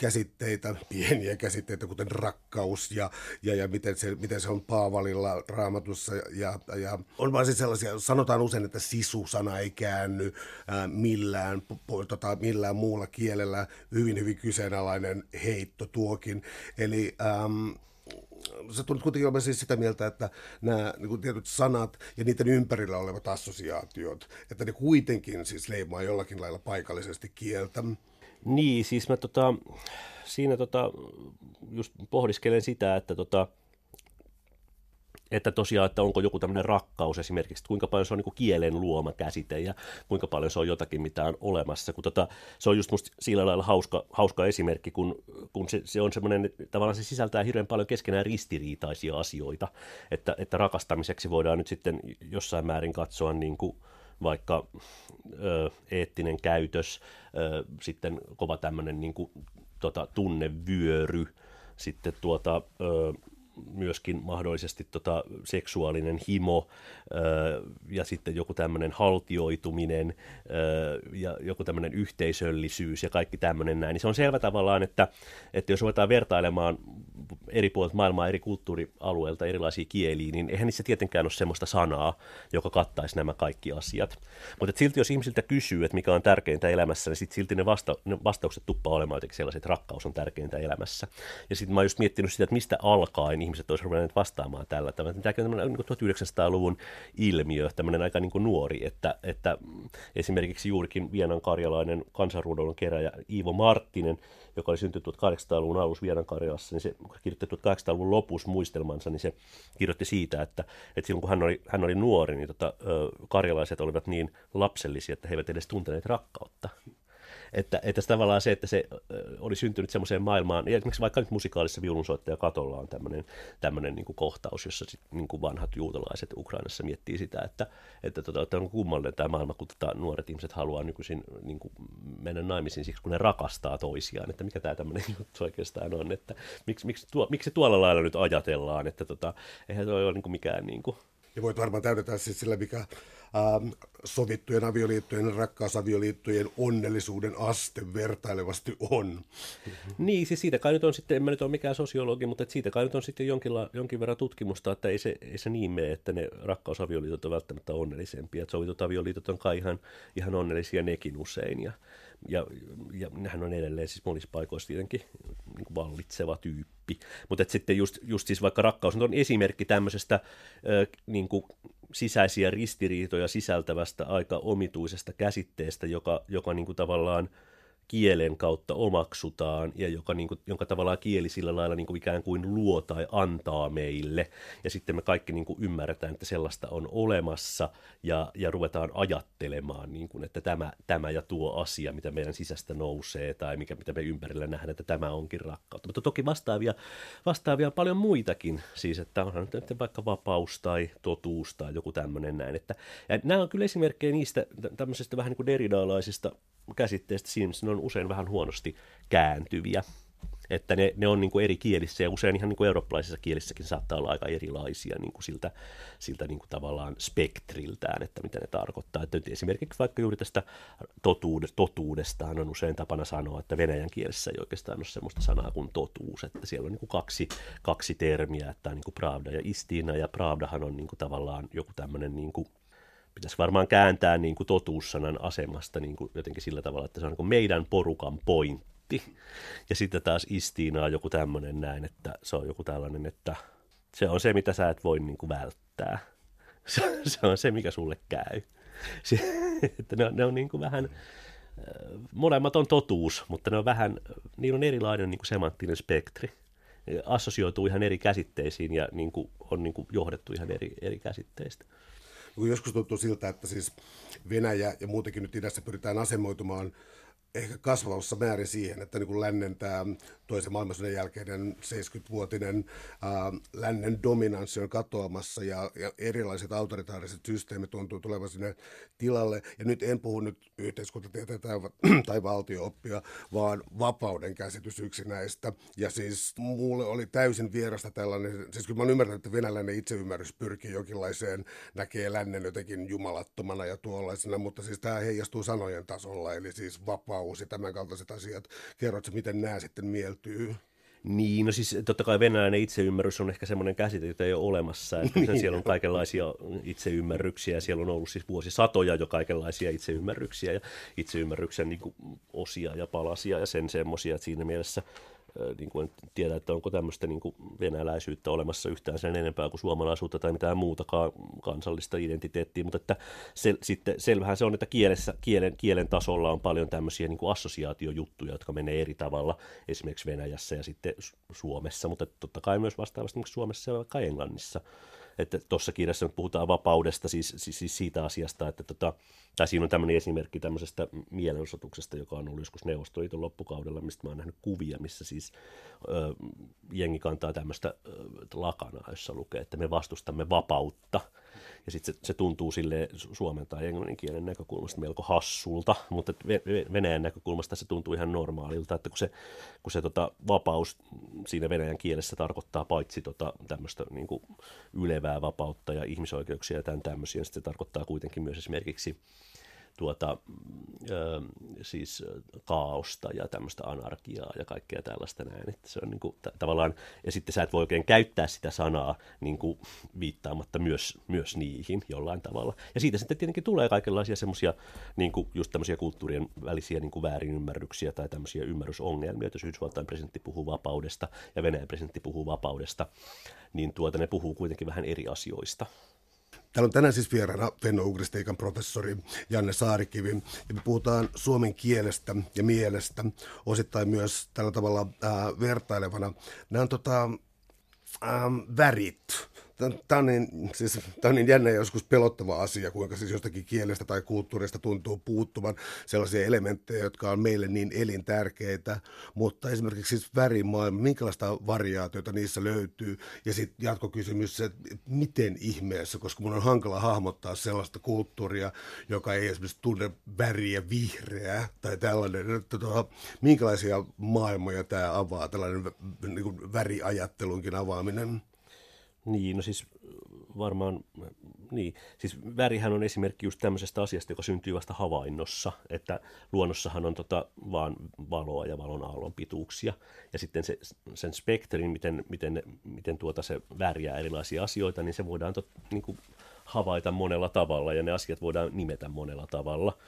käsitteitä, pieniä käsitteitä, kuten rakkaus ja, ja, ja miten, se, miten se on Paavalilla raamatussa. Ja, ja on vaan siis sellaisia, sanotaan usein, että sisu-sana ei käänny ää, millään, po, tota, millään muulla kielellä. Hyvin, hyvin kyseenalainen heitto tuokin. Eli... Ähm, sä tulet kuitenkin olemaan siis sitä mieltä, että nämä niin kuin tietyt sanat ja niiden ympärillä olevat assosiaatiot, että ne kuitenkin siis leimaa jollakin lailla paikallisesti kieltä. Niin, siis mä tota, siinä tota, just pohdiskelen sitä, että tota, että tosiaan, että onko joku tämmöinen rakkaus esimerkiksi, kuinka paljon se on niin kielen luoma käsite ja kuinka paljon se on jotakin, mitä on olemassa. Kun tota, se on just musta sillä lailla hauska, hauska esimerkki, kun, kun se, se on semmoinen, tavallaan se sisältää hirveän paljon keskenään ristiriitaisia asioita, että, että rakastamiseksi voidaan nyt sitten jossain määrin katsoa niin kuin, vaikka ö, eettinen käytös, ö, sitten kova tämmöinen niin kuin, tota, tunnevyöry, sitten tuota, ö, myöskin mahdollisesti tota seksuaalinen himo ja sitten joku tämmöinen haltioituminen ja joku tämmöinen yhteisöllisyys ja kaikki tämmöinen näin, niin se on selvä tavallaan, että, että jos ruvetaan vertailemaan eri puolet maailmaa, eri kulttuurialueilta, erilaisia kieliä, niin eihän niissä tietenkään ole semmoista sanaa, joka kattaisi nämä kaikki asiat. Mutta silti jos ihmisiltä kysyy, että mikä on tärkeintä elämässä, niin sit silti ne, vasta- ne vastaukset tuppaa olemaan jotenkin sellaiset, että rakkaus on tärkeintä elämässä. Ja sitten mä oon just miettinyt sitä, että mistä alkaen ihmiset olisivat ruvenneet vastaamaan tällä tavalla. Tämäkin on tämmöinen niin 1900-luvun ilmiö, tämmöinen aika niin kuin nuori, että, että esimerkiksi juurikin Vienan karjalainen kansanruudon keräjä Iivo Marttinen, joka oli syntynyt 1800-luvun alussa Vienan Karjalassa, niin se kirjoitti 1800-luvun lopussa muistelmansa, niin se kirjoitti siitä, että, että silloin kun hän oli, hän oli nuori, niin tota, karjalaiset olivat niin lapsellisia, että he eivät edes tunteneet rakkautta. Että, että tavallaan se, että se oli syntynyt semmoiseen maailmaan, ja esimerkiksi vaikka nyt musikaalissa viulunsoittaja Katolla on tämmöinen, tämmöinen niin kohtaus, jossa sit, niin kuin vanhat juutalaiset Ukrainassa miettii sitä, että, että, tota, että on kummallinen tämä maailma, kun tota, nuoret ihmiset haluaa nykyisin niin kuin mennä naimisiin siksi, kun ne rakastaa toisiaan, että mikä tämä tämmöinen juttu oikeastaan on, että miksi, miksi, tuo, miksi tuolla lailla nyt ajatellaan, että tota, eihän se ole niin kuin mikään niin kuin, ja voit varmaan täydentää siis sillä, mikä ähm, sovittujen avioliittojen rakkausavioliittojen onnellisuuden aste vertailevasti on. Mm-hmm. Niin, siis siitä kai nyt on sitten, en mä nyt ole mikään sosiologi, mutta siitä kai nyt on sitten jonkinla, jonkin verran tutkimusta, että ei se, ei se niin mene, että ne rakkausavioliitot on välttämättä onnellisempia. Että sovitut avioliitot on kai ihan, ihan onnellisia nekin usein. Ja, ja, ja hän on edelleen siis monissa paikoissa tietenkin niin kuin vallitseva tyyppi. Mutta sitten just, just siis vaikka rakkaus on esimerkki tämmöisestä äh, niin kuin sisäisiä ristiriitoja sisältävästä aika omituisesta käsitteestä, joka, joka niin kuin tavallaan – kielen kautta omaksutaan ja joka, niin kuin, jonka tavallaan kieli sillä lailla niin kuin ikään kuin luo tai antaa meille. Ja sitten me kaikki niin kuin ymmärretään, että sellaista on olemassa ja, ja ruvetaan ajattelemaan, niin kuin, että tämä, tämä ja tuo asia, mitä meidän sisästä nousee tai mikä, mitä me ympärillä nähdään, että tämä onkin rakkautta. Mutta toki vastaavia, vastaavia paljon muitakin, siis että onhan nyt vaikka vapaus tai totuus tai joku tämmöinen näin. Että, ja nämä on kyllä esimerkkejä niistä tämmöisistä vähän niin kuin deridaalaisista käsitteistä ne on usein vähän huonosti kääntyviä. Että ne, ne on niin kuin eri kielissä ja usein ihan niin kuin eurooppalaisissa kielissäkin saattaa olla aika erilaisia niin kuin siltä, siltä niin kuin tavallaan spektriltään, että mitä ne tarkoittaa. Että nyt esimerkiksi vaikka juuri tästä totuudesta, totuudestaan on usein tapana sanoa, että venäjän kielessä ei oikeastaan ole sellaista sanaa kuin totuus, että siellä on niin kuin kaksi, kaksi termiä, että on niin kuin pravda ja istina, ja pravdahan on niin kuin tavallaan joku tämmöinen niin kuin pitäisi varmaan kääntää niin kuin totuussanan asemasta niin kuin jotenkin sillä tavalla, että se on niin kuin meidän porukan pointti. Ja sitten taas Istiinaa joku tämmöinen näin, että se on joku tällainen, että se on se, mitä sä et voi niin kuin välttää. Se, se on se, mikä sulle käy. Se, että ne on, ne on niin kuin vähän, molemmat on totuus, mutta ne on vähän, niillä on erilainen niin kuin semanttinen spektri. Assosioituu ihan eri käsitteisiin ja niin kuin on niin kuin johdettu ihan eri, eri käsitteistä joskus tuntuu siltä, että siis Venäjä ja muutenkin nyt idässä pyritään asemoitumaan ehkä kasvavassa määrin siihen, että niin kuin lännen tämä toisen maailmansodan jälkeinen 70-vuotinen ää, lännen dominanssi on katoamassa ja, ja erilaiset autoritaariset systeemit tuntuu tulevan sinne tilalle. Ja nyt en puhu nyt yhteiskuntatieteitä tai, tai valtiooppia, vaan vapauden käsitys yksi näistä. Ja siis mulle oli täysin vierasta tällainen, siis kyllä mä olen ymmärtänyt, että venäläinen itseymmärrys pyrkii jonkinlaiseen, näkee lännen jotenkin jumalattomana ja tuollaisena, mutta siis tämä heijastuu sanojen tasolla, eli siis vapaus ja tämän kaltaiset asiat. Kerrotko, miten nämä sitten mieltä? löytyy. Niin, no siis totta kai venäläinen itseymmärrys on ehkä semmoinen käsite, jota ei ole olemassa. Että niin. Siellä on kaikenlaisia itseymmärryksiä, siellä on ollut siis vuosisatoja jo kaikenlaisia itseymmärryksiä ja itseymmärryksen niin kuin, osia ja palasia ja sen semmoisia, että siinä mielessä niin kuin en tiedä, että onko tämmöistä niin kuin venäläisyyttä olemassa yhtään sen enempää kuin suomalaisuutta tai mitään muutakaan kansallista identiteettiä, mutta että se, sitten selvähän se on, että kielessä, kielen, kielen tasolla on paljon tämmöisiä niin kuin assosiaatiojuttuja, jotka menee eri tavalla esimerkiksi Venäjässä ja sitten Suomessa, mutta totta kai myös vastaavasti Suomessa ja vaikka Englannissa että tuossa kirjassa puhutaan vapaudesta, siis, siis, siis siitä asiasta, että tota, tai siinä on tämmöinen esimerkki tämmöisestä mielenosoituksesta, joka on ollut joskus Neuvostoliiton loppukaudella, mistä mä oon nähnyt kuvia, missä siis ö, jengi kantaa tämmöistä lakanaa, jossa lukee, että me vastustamme vapautta. Ja sitten se, se tuntuu sille suomen tai englannin kielen näkökulmasta melko hassulta, mutta Venäjän näkökulmasta se tuntuu ihan normaalilta, että kun se, kun se tota, vapaus siinä Venäjän kielessä tarkoittaa paitsi tota, tämmöistä niin ylevää vapautta ja ihmisoikeuksia ja tämän tämmöisiä, niin se tarkoittaa kuitenkin myös esimerkiksi tuota, ö, siis kaaosta ja tämmöistä anarkiaa ja kaikkea tällaista näin. Että se on niin kuin, t- tavallaan, ja sitten sä et voi oikein käyttää sitä sanaa niin kuin viittaamatta myös, myös niihin jollain tavalla. Ja siitä sitten tietenkin tulee kaikenlaisia semmoisia niin kuin just tämmöisiä kulttuurien välisiä niin kuin väärinymmärryksiä tai tämmöisiä ymmärrysongelmia, että jos Yhdysvaltain presidentti puhuu vapaudesta ja Venäjän presidentti puhuu vapaudesta, niin tuota ne puhuu kuitenkin vähän eri asioista. Täällä on tänään siis vieraana fenno-ugristiikan professori Janne Saarikivi, ja me puhutaan suomen kielestä ja mielestä, osittain myös tällä tavalla äh, vertailevana. Nämä on tota, äh, värit, Tämä on, niin, siis, tämä on niin jännä ja joskus pelottava asia, kuinka siis jostakin kielestä tai kulttuurista tuntuu puuttuvan sellaisia elementtejä, jotka on meille niin elintärkeitä, mutta esimerkiksi siis värimaailma, minkälaista variaatiota niissä löytyy, ja sitten jatkokysymys, että miten ihmeessä, koska mun on hankala hahmottaa sellaista kulttuuria, joka ei esimerkiksi tunne väriä vihreää tai tällainen, että tuota, minkälaisia maailmoja tämä avaa, tällainen niin väriajattelunkin avaaminen? Niin, no siis varmaan, niin, siis värihän on esimerkki just tämmöisestä asiasta, joka syntyy vasta havainnossa, että luonnossahan on tota vaan valoa ja valon aallon pituuksia, ja sitten se, sen spektrin, miten, miten, miten tuota se väriää erilaisia asioita, niin se voidaan tot, niin kuin havaita monella tavalla, ja ne asiat voidaan nimetä monella tavalla.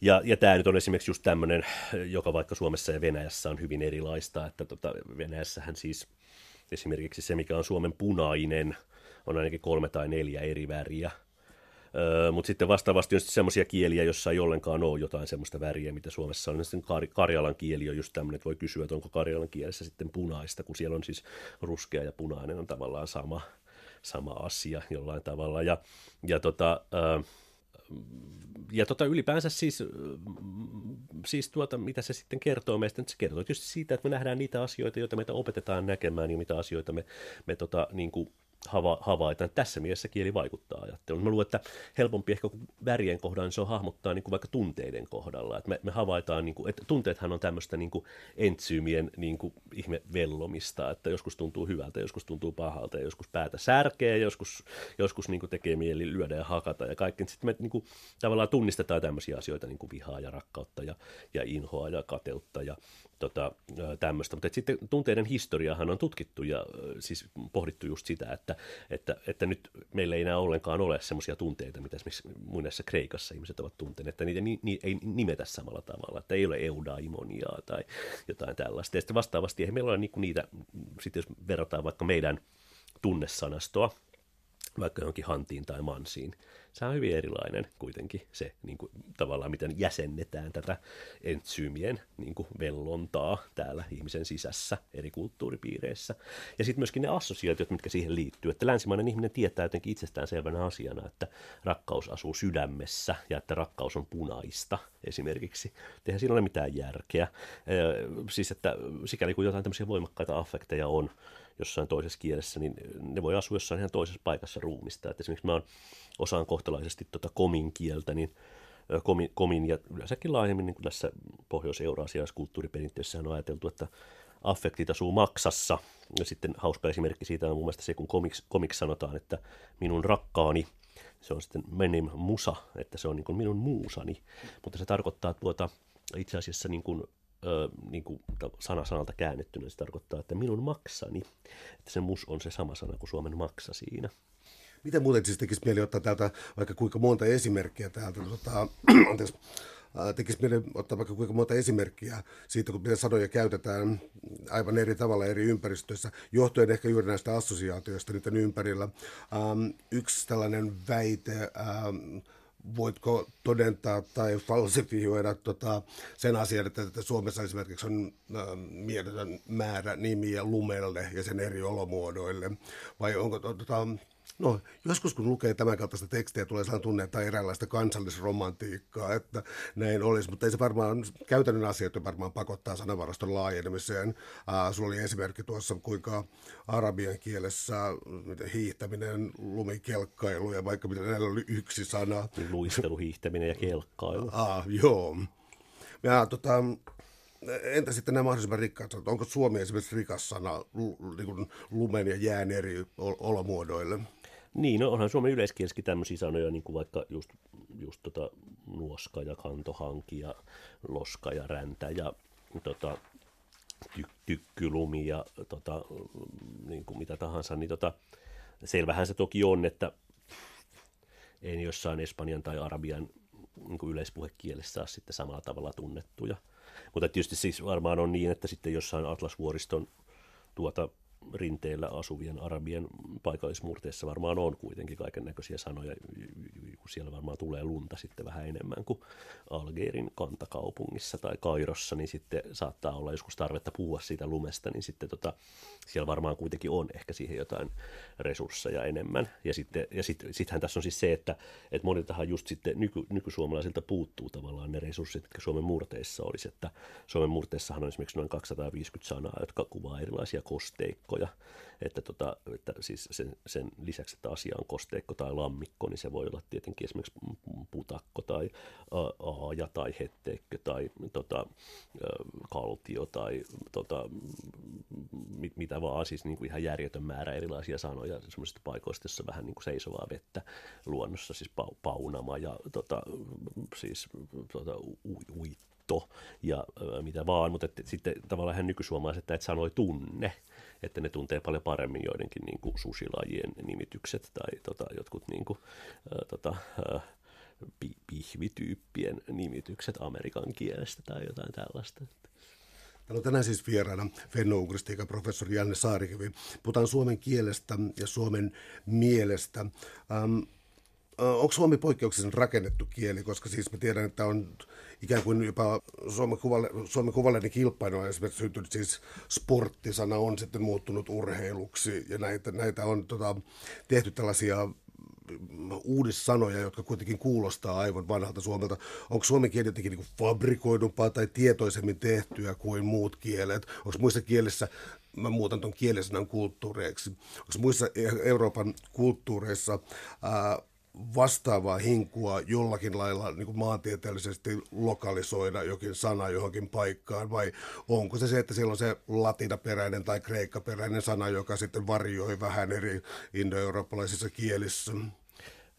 Ja, ja tämä nyt on esimerkiksi just tämmöinen, joka vaikka Suomessa ja Venäjässä on hyvin erilaista, että tota, Venäjässähän siis – Esimerkiksi se, mikä on Suomen punainen, on ainakin kolme tai neljä eri väriä. Öö, Mutta sitten vastaavasti on sellaisia kieliä, joissa ei ollenkaan ole jotain sellaista väriä, mitä Suomessa on. Sitten Kar- Karjalan kieli on just tämmöinen, että voi kysyä, että onko Karjalan kielessä sitten punaista, kun siellä on siis ruskea ja punainen on tavallaan sama, sama asia jollain tavalla. Ja, ja tota, öö, ja tota, ylipäänsä siis, siis tuota, mitä se sitten kertoo meistä, se kertoo tietysti siitä, että me nähdään niitä asioita, joita meitä opetetaan näkemään ja mitä asioita me, me tota, niin kuin hava, havaita. Tässä mielessä kieli vaikuttaa ajatteluun. Mä luulen, että helpompi ehkä kuin värien kohdalla, niin se on hahmottaa niin kuin vaikka tunteiden kohdalla. Että me, me havaitaan, niin kuin, että tunteethan on tämmöistä niin kuin entsyymien niin kuin ihme vellomista, että joskus tuntuu hyvältä, joskus tuntuu pahalta ja joskus päätä särkee, joskus, joskus niin kuin tekee mieli lyödä ja hakata ja kaikki. Sitten me niin kuin, tavallaan tunnistetaan tämmöisiä asioita, niin kuin vihaa ja rakkautta ja, ja inhoa ja kateutta ja tota, tämmöistä. Mutta sitten tunteiden historiahan on tutkittu ja siis pohdittu just sitä, että, että, että nyt meillä ei enää ollenkaan ole semmoisia tunteita, mitä esimerkiksi muinaisessa Kreikassa ihmiset ovat tunteneet, että niitä ni, ni, ei nimetä samalla tavalla, että ei ole eudaimoniaa tai jotain tällaista. Ja sitten vastaavasti ei meillä ole niinku niitä, sitten jos verrataan vaikka meidän tunnesanastoa, vaikka johonkin hantiin tai mansiin. Se on hyvin erilainen kuitenkin se niin kuin, tavallaan, miten jäsennetään tätä entsyymien niin kuin, vellontaa täällä ihmisen sisässä eri kulttuuripiireissä. Ja sitten myöskin ne assosiaatiot, mitkä siihen liittyy. Että länsimainen ihminen tietää jotenkin itsestään selvänä asiana, että rakkaus asuu sydämessä ja että rakkaus on punaista esimerkiksi. Eihän siinä ole mitään järkeä. Siis että sikäli kun jotain tämmöisiä voimakkaita affekteja on, jossain toisessa kielessä, niin ne voi asua jossain ihan toisessa paikassa ruumista. Et esimerkiksi mä osaan kohtalaisesti tuota komin kieltä, niin komin, komin ja yleensäkin laajemmin niin kuin tässä pohjois-euraasialaisessa kulttuuriperinteessä on ajateltu, että affektit asuu maksassa. Ja sitten hauska esimerkki siitä on mun mielestä se, kun komiks, komiks sanotaan, että minun rakkaani, se on sitten menim musa, että se on niin minun muusani. Mutta se tarkoittaa tuota, itse asiassa niin kuin ö, niin kuin sana sanalta käännettynä se tarkoittaa, että minun maksani. Että se mus on se sama sana kuin Suomen maksa siinä. Miten muuten siis tekisi mieli ottaa täältä vaikka kuinka monta esimerkkiä täältä, tota, anteeksi, tekisi mieli ottaa vaikka kuinka monta esimerkkiä siitä, kun sanoja käytetään aivan eri tavalla eri ympäristöissä, johtuen ehkä juuri näistä assosiaatioista niiden ympärillä. Ähm, yksi tällainen väite, voitko todentaa tai falsifioida tota, sen asian, että, että Suomessa esimerkiksi on äh, mieletön määrä nimiä lumelle ja sen eri olomuodoille, vai onko tota, No, joskus kun lukee tämän kaltaista tekstiä, tulee sellainen tunne, että eräänlaista kansallisromantiikkaa, että näin olisi, mutta ei se varmaan, käytännön asioita varmaan pakottaa sanavaraston laajenemiseen. Uh, sulla oli esimerkki tuossa, kuinka arabian kielessä hiihtäminen, lumikelkkailu ja vaikka mitä näillä oli yksi sana. Luistelu, hiihtäminen ja kelkkailu. Ah, joo. Ja tota, entä sitten nämä mahdollisimman rikkaat sanat? Onko Suomi esimerkiksi rikas sana niin lumen ja jään eri olomuodoille? Niin, no onhan Suomen yleiskielessäkin tämmöisiä sanoja, niin kuin vaikka just, just tota, nuoska ja kantohanki ja loska ja räntä ja tota, ty, tykkylumi ja tota, niin kuin mitä tahansa, niin tota, selvähän se toki on, että ei jossain espanjan tai arabian niin kuin yleispuhekielessä saa sitten samalla tavalla tunnettuja. Mutta tietysti siis varmaan on niin, että sitten jossain Atlasvuoriston tuota rinteellä asuvien arabien paikallismurteissa varmaan on kuitenkin kaiken näköisiä sanoja, kun siellä varmaan tulee lunta sitten vähän enemmän kuin Algerin kantakaupungissa tai Kairossa, niin sitten saattaa olla joskus tarvetta puhua siitä lumesta, niin sitten tota, siellä varmaan kuitenkin on ehkä siihen jotain resursseja enemmän. Ja sitten ja sit, sittenhän tässä on siis se, että, että moniltahan just sitten nyky, nykysuomalaisilta puuttuu tavallaan ne resurssit, jotka Suomen murteissa olisi, että Suomen murteissahan on esimerkiksi noin 250 sanaa, jotka kuvaa erilaisia kosteikkoja, kosteikkoja, että, tota, että siis sen, sen lisäksi, että asia on kosteikko tai lammikko, niin se voi olla tietenkin esimerkiksi putakko tai aaja tai hetteikkö tai tota, kaltio tai tota, mit, mitä vaan, siis niin kuin ihan järjetön määrä erilaisia sanoja semmoisista paikoista, jossa vähän niin kuin seisovaa vettä luonnossa, siis paunama ja tota, siis tota, uitto ja mitä vaan, mutta sitten tavallaan hän nykysuomalaiset että sanoi tunne, että ne tuntee paljon paremmin joidenkin niin kuin susilajien nimitykset tai tota, jotkut niin kuin, ää, tota, ää, pihvityyppien nimitykset amerikan kielestä tai jotain tällaista. Täällä on tänään siis vieraana fennougristiikan professori Janne Saarikivi. Puhutaan suomen kielestä ja suomen mielestä. Ähm, onko suomi poikkeuksellisen rakennettu kieli, koska siis mä tiedän, että on ikään kuin jopa Suomen, kuvalle, Suomen kuvallinen kilpailu on esimerkiksi syntynyt siis sporttisana on sitten muuttunut urheiluksi ja näitä, näitä on tota, tehty tällaisia uudissanoja, jotka kuitenkin kuulostaa aivan vanhalta suomelta. Onko suomen kieli jotenkin niin fabrikoidumpaa tai tietoisemmin tehtyä kuin muut kielet? Onko muissa kielissä, mä muutan tuon kielisanan kulttuureiksi, onko muissa Euroopan kulttuureissa ää, vastaavaa hinkua jollakin lailla niin kuin maantieteellisesti lokalisoida jokin sana johonkin paikkaan, vai onko se se, että siellä on se latinaperäinen tai kreikkaperäinen sana, joka sitten varjoi vähän eri indoeurooppalaisissa kielissä?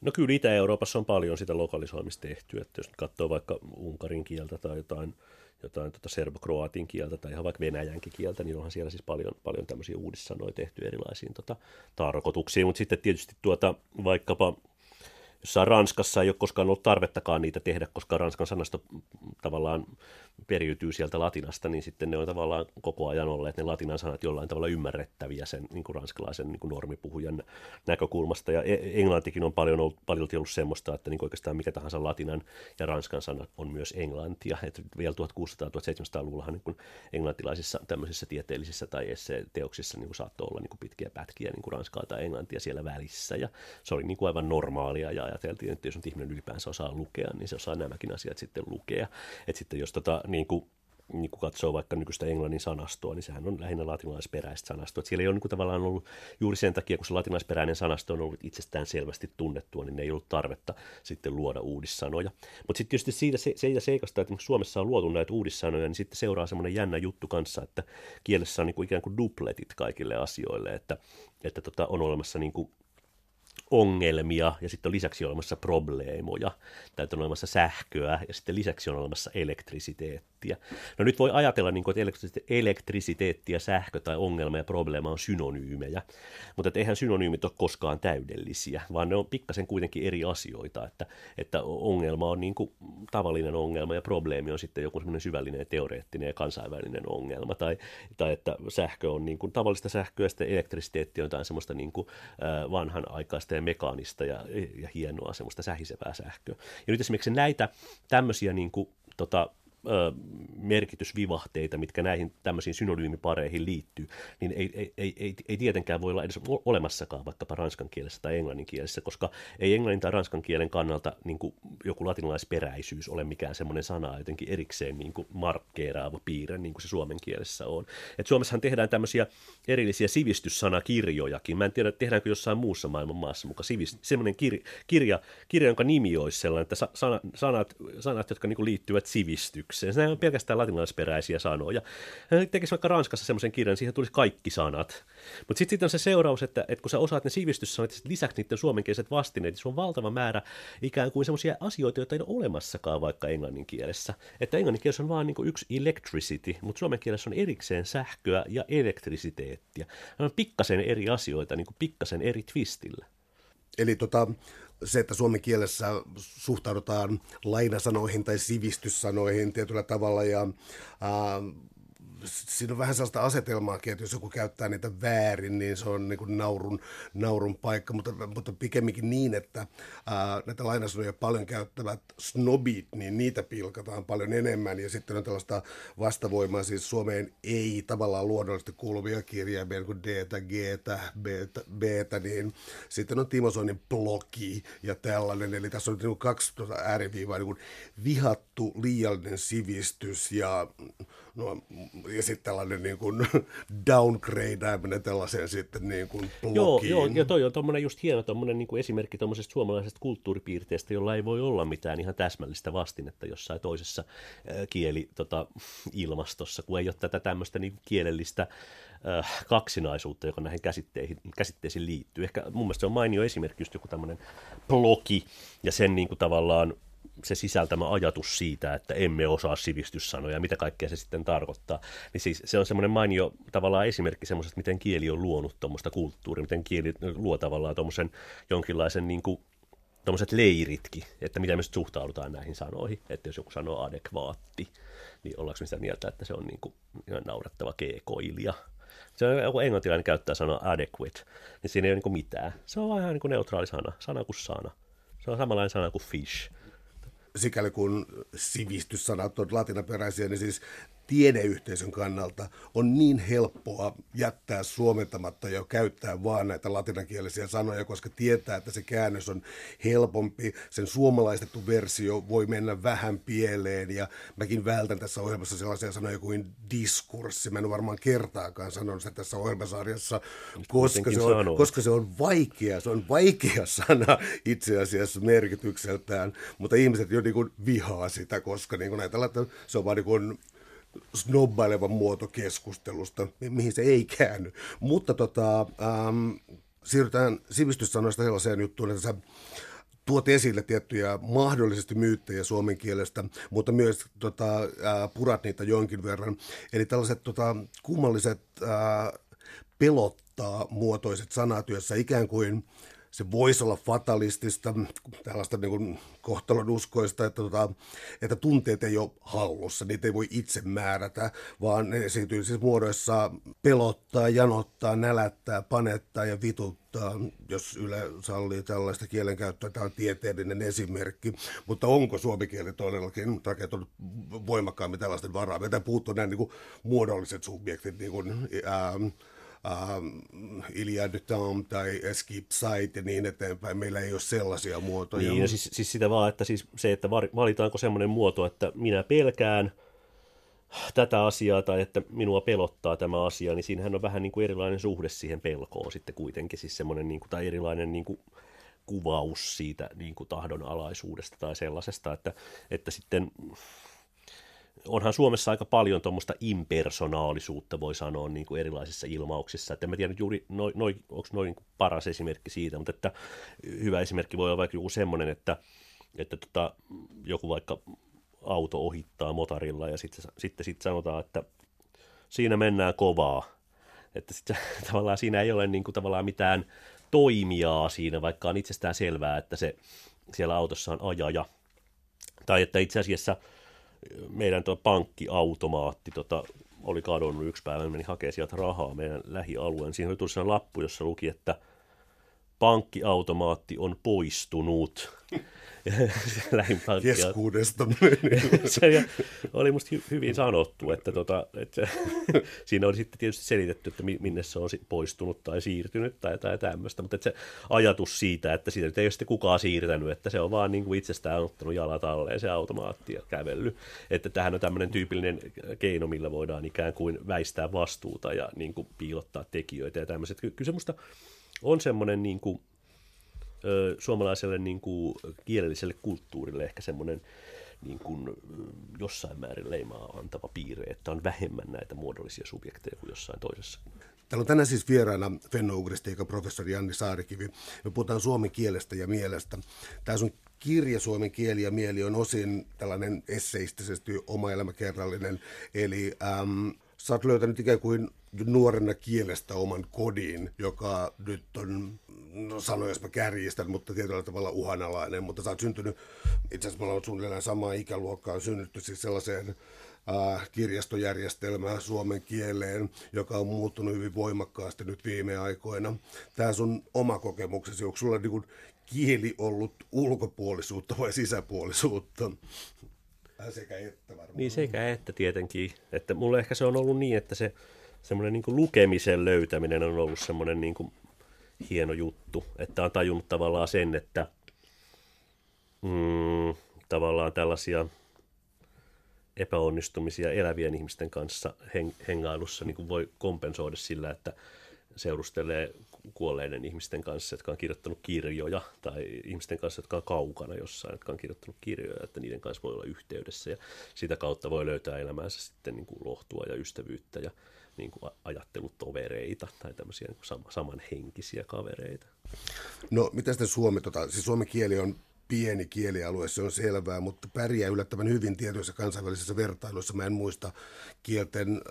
No kyllä Itä-Euroopassa on paljon sitä lokalisoimista tehty, että jos katsoo vaikka unkarin kieltä tai jotain, jotain tota serbokroatin kieltä tai ihan vaikka venäjänkin kieltä, niin onhan siellä siis paljon, paljon tämmöisiä uudissanoja tehty erilaisiin tota, tarkoituksiin, mutta sitten tietysti tuota, vaikkapa jossain Ranskassa ei ole koskaan ollut tarvettakaan niitä tehdä, koska Ranskan sanasto tavallaan periytyy sieltä latinasta, niin sitten ne on tavallaan koko ajan olleet ne latinan sanat jollain tavalla ymmärrettäviä sen niin kuin ranskalaisen niin kuin normipuhujan näkökulmasta. Ja e- englantikin on paljon ollut, paljon ollut semmoista, että niin kuin oikeastaan mikä tahansa latinan ja ranskan sana on myös englantia. Et vielä 1600-1700-luvullahan niin englantilaisissa tämmöisissä tieteellisissä tai teoksissa niin kuin saattoi olla niin kuin pitkiä pätkiä niin kuin ranskaa tai englantia siellä välissä. Ja se oli niin kuin aivan normaalia ja ajateltiin, että jos nyt ihminen ylipäänsä osaa lukea, niin se osaa nämäkin asiat sitten lukea. Että sitten jos tota, niin kuin, niin kuin katsoo vaikka nykyistä englannin sanastoa, niin sehän on lähinnä latinalaisperäistä sanastoa. Että siellä ei ole niin kuin tavallaan ollut juuri sen takia, kun se latinalaisperäinen sanasto on ollut itsestään selvästi tunnettua, niin ei ollut tarvetta sitten luoda uudissanoja. Mutta sitten tietysti siitä se, se seikasta, että Suomessa on luotu näitä uudissanoja, niin sitten seuraa semmoinen jännä juttu kanssa, että kielessä on niin kuin ikään kuin dupletit kaikille asioille, että, että tota, on olemassa niin kuin ongelmia ja sitten on lisäksi olemassa probleemoja, tai on olemassa sähköä ja sitten lisäksi on olemassa elektrisiteettiä. No nyt voi ajatella, niin kuin, että elektrisiteetti ja sähkö tai ongelma ja probleema on synonyymejä, mutta eihän synonyymit ole koskaan täydellisiä, vaan ne on pikkasen kuitenkin eri asioita, että, että ongelma on niin kuin tavallinen ongelma ja probleemi on sitten joku semmoinen syvällinen teoreettinen ja kansainvälinen ongelma, tai, tai että sähkö on niin kuin tavallista sähköä ja sitten elektrisiteetti on jotain semmoista niin kuin, äh, vanhanaikaista ja mekaanista ja, ja hienoa semmoista sähisevää sähköä. Ja nyt esimerkiksi näitä tämmöisiä niin kuin, tota, merkitysvivahteita, mitkä näihin tämmöisiin synonyymipareihin liittyy, niin ei, ei, ei, ei, tietenkään voi olla edes olemassakaan vaikkapa ranskan kielessä tai englannin kielessä, koska ei englannin tai ranskan kielen kannalta niin kuin joku latinalaisperäisyys ole mikään semmoinen sana jotenkin erikseen niin kuin markkeeraava piirre, niin kuin se suomen kielessä on. Et Suomessahan tehdään tämmöisiä erillisiä sivistyssanakirjojakin. Mä en tiedä, tehdäänkö jossain muussa maailman maassa mukaan sivist- semmoinen kir- kirja, kirja, jonka nimi olisi sellainen, että sa- sanat, sanat, jotka niin kuin liittyvät sivistykseen. Se on pelkästään latinalaisperäisiä sanoja. Tekisi vaikka Ranskassa semmoisen kirjan, siihen tulisi kaikki sanat. Mutta sitten sit on se seuraus, että, että kun sä osaat ne sivistyssanat ja lisäksi niiden suomenkieliset vastineet, niin se on valtava määrä ikään kuin semmoisia asioita, joita ei ole olemassakaan vaikka englannin kielessä. Että englannin kielessä on vain niin yksi electricity, mutta suomen kielessä on erikseen sähköä ja elektrisiteettiä. Ne on pikkasen eri asioita, niin pikkasen eri twistillä. Eli tota, se, että suomen kielessä suhtaudutaan lainasanoihin tai sivistyssanoihin tietyllä tavalla ja ää, siinä on vähän sellaista asetelmaakin, että jos joku käyttää niitä väärin, niin se on niin kuin naurun, naurun paikka, mutta, mutta pikemminkin niin, että ää, näitä lainasanoja paljon käyttävät snobit, niin niitä pilkataan paljon enemmän, ja sitten on tällaista vastavoimaa, siis Suomeen ei tavallaan luonnollisesti kuuluvia kirjaimia, kuin D, G, B, niin sitten on Timo Soinin blogi ja tällainen, eli tässä on niin kuin kaksi tuota ääriviivaa, niin kuin vihattu liiallinen sivistys ja no, ja sitten tällainen niin kuin downgradeaminen tällaiseen sitten niin kuin blogiin. Joo, joo, ja toi on tuommoinen just hieno tommonen, niin kuin esimerkki tuommoisesta suomalaisesta kulttuuripiirteestä, jolla ei voi olla mitään ihan täsmällistä vastinetta jossain toisessa kieli tota, ilmastossa, kun ei ole tätä tämmöistä niin kuin kielellistä kaksinaisuutta, joka näihin käsitteisiin, käsitteisiin liittyy. Ehkä mun mielestä se on mainio esimerkki just joku tämmöinen blogi ja sen niin kuin tavallaan se sisältämä ajatus siitä, että emme osaa sivistyssanoja, mitä kaikkea se sitten tarkoittaa, niin siis se on semmoinen mainio tavallaan esimerkki semmoisesta, miten kieli on luonut tuommoista kulttuuria, miten kieli luo tavallaan tuommoisen jonkinlaisen niin kuin, tuommoiset leiritkin, että miten me suhtaudutaan näihin sanoihin, että jos joku sanoo adekvaatti, niin ollaanko me sitä mieltä, että se on niin kuin naurettava keekoilija. Se on joku englantilainen käyttää sanaa adequate, niin siinä ei ole niin mitään. Se on ihan niin neutraali sana, sana kuin sana. Se on samanlainen sana kuin fish sikäli kun sivistyssanat on latinaperäisiä, niin siis tiedeyhteisön kannalta on niin helppoa jättää suomentamatta ja käyttää vaan näitä latinankielisiä sanoja, koska tietää, että se käännös on helpompi. Sen suomalaistettu versio voi mennä vähän pieleen ja mäkin vältän tässä ohjelmassa sellaisia sanoja kuin diskurssi. Mä en ole varmaan kertaakaan sanonut sitä tässä ohjelmasarjassa, koska se, on, koska se on vaikea. Se on vaikea sana itse asiassa merkitykseltään, mutta ihmiset jo niin kuin vihaa sitä, koska niin kuin näitä, se on vaan niin kuin snobbaileva muoto keskustelusta, mihin se ei käänny. Mutta tota, ähm, siirrytään sivistyssanoista sellaiseen juttuun, että sä tuot esille tiettyjä mahdollisesti myyttejä suomen kielestä, mutta myös tota, äh, purat niitä jonkin verran. Eli tällaiset tota, kummalliset äh, pelottaa muotoiset sanat, joissa ikään kuin se voisi olla fatalistista, tällaista niin kuin kohtalon uskoista, että, tota, että tunteet ei ole hallussa, niitä ei voi itse määrätä, vaan ne esiintyy siis muodoissa pelottaa, janottaa, nälättää, panettaa ja vituttaa, jos Yle sallii tällaista kielenkäyttöä. Tämä on tieteellinen esimerkki, mutta onko suomikieli todellakin rakentunut voimakkaammin tällaisten varaa? Meitä puuttuu nämä niin kuin, muodolliset subjektit, niin kuin, ää, ähm, Iliad Tom tai Escape Site ja niin eteenpäin. Meillä ei ole sellaisia muotoja. Niin, siis, siis sitä vaan, että siis se, että valitaanko semmoinen muoto, että minä pelkään tätä asiaa tai että minua pelottaa tämä asia, niin siinähän on vähän niin kuin erilainen suhde siihen pelkoon sitten kuitenkin, siis semmoinen niin kuin, tai erilainen niin kuin, kuvaus siitä niin kuin tahdonalaisuudesta tai sellaisesta, että, että sitten onhan Suomessa aika paljon tuommoista impersonaalisuutta, voi sanoa, niin kuin erilaisissa ilmauksissa. Että en mä tiedä juuri, noi, noi, onko noin niin paras esimerkki siitä, mutta että hyvä esimerkki voi olla vaikka joku semmoinen, että, että tota, joku vaikka auto ohittaa motorilla ja sitten, sitten, sitten sanotaan, että siinä mennään kovaa. Että sitten tavallaan siinä ei ole niin kuin, tavallaan mitään toimijaa siinä, vaikka on itsestään selvää, että se siellä autossa on ajaja. Tai että itse asiassa – meidän tuo pankkiautomaatti tota, oli kadonnut yksi päivä, meni hakemaan sieltä rahaa meidän lähialueen. Siinä oli tullut lappu, jossa luki, että pankkiautomaatti on poistunut. Keskuudesta. se oli musta hy- hyvin sanottu, että, tota, että siinä oli sitten tietysti selitetty, että minne se on poistunut tai siirtynyt tai, tai tämmöistä, mutta että se ajatus siitä, että siitä ei ole sitten kukaan siirtänyt, että se on vaan niin kuin itsestään ottanut jalat alleen se automaatti ja kävellyt. Että tähän on tämmöinen tyypillinen keino, millä voidaan ikään kuin väistää vastuuta ja niin kuin piilottaa tekijöitä ja tämmöiset. Kyllä se musta on semmoinen niin kuin, suomalaiselle niin kuin, kielelliselle kulttuurille ehkä semmoinen niin kuin, jossain määrin leimaa antava piirre, että on vähemmän näitä muodollisia subjekteja kuin jossain toisessa. Täällä on tänään siis vieraana fennougristiikan professori Janni Saarikivi. Me puhutaan suomen kielestä ja mielestä. Tämä sun kirja Suomen kieli ja mieli on osin tällainen esseistisesti oma elämäkerrallinen. Eli äm, sä oot löytänyt ikään kuin nuorena kielestä oman kodin, joka nyt on, no sano jos mä kärjistän, mutta tietyllä tavalla uhanalainen, mutta sä oot syntynyt, itse asiassa me ollaan suunnilleen samaa ikäluokkaa, synnytty siis sellaiseen äh, kirjastojärjestelmään suomen kieleen, joka on muuttunut hyvin voimakkaasti nyt viime aikoina. Tämä sun oma kokemuksesi, onko sulla niin kieli ollut ulkopuolisuutta vai sisäpuolisuutta? Sekä että varmaan. Niin sekä että tietenkin. Että mulle ehkä se on ollut niin, että se semmoinen niin lukemisen löytäminen on ollut semmoinen niin kuin hieno juttu, että on tajunnut tavallaan sen, että mm, tavallaan tällaisia epäonnistumisia elävien ihmisten kanssa heng- hengailussa niin kuin voi kompensoida sillä, että seurustelee kuolleiden ihmisten kanssa, jotka on kirjoittanut kirjoja, tai ihmisten kanssa, jotka on kaukana jossain, jotka on kirjoittanut kirjoja, että niiden kanssa voi olla yhteydessä, ja sitä kautta voi löytää elämäänsä sitten niin kuin lohtua ja ystävyyttä ja niin kuin ajattelutovereita tai tämmöisiä niin kuin samanhenkisiä kavereita. No, mitä sitten suomi, tota, siis suomen kieli on pieni kielialue, se on selvää, mutta pärjää yllättävän hyvin tietyissä kansainvälisissä vertailuissa. Mä en muista kielten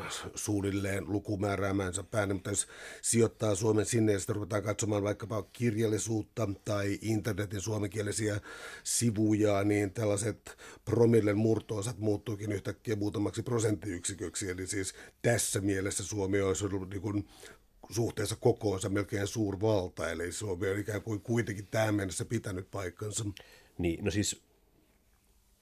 äh, suunnilleen lukumääräämänsä päälle, mutta jos sijoittaa Suomen sinne ja sitten ruvetaan katsomaan vaikkapa kirjallisuutta tai internetin suomenkielisiä sivuja, niin tällaiset promillen murtoosat muuttuukin yhtäkkiä muutamaksi prosenttiyksiköksi. Eli siis tässä mielessä Suomi olisi ollut niin kuin suhteessa kokoonsa melkein suurvalta, eli Suomi on ikään kuin kuitenkin tähän mennessä pitänyt paikkansa. Niin, no siis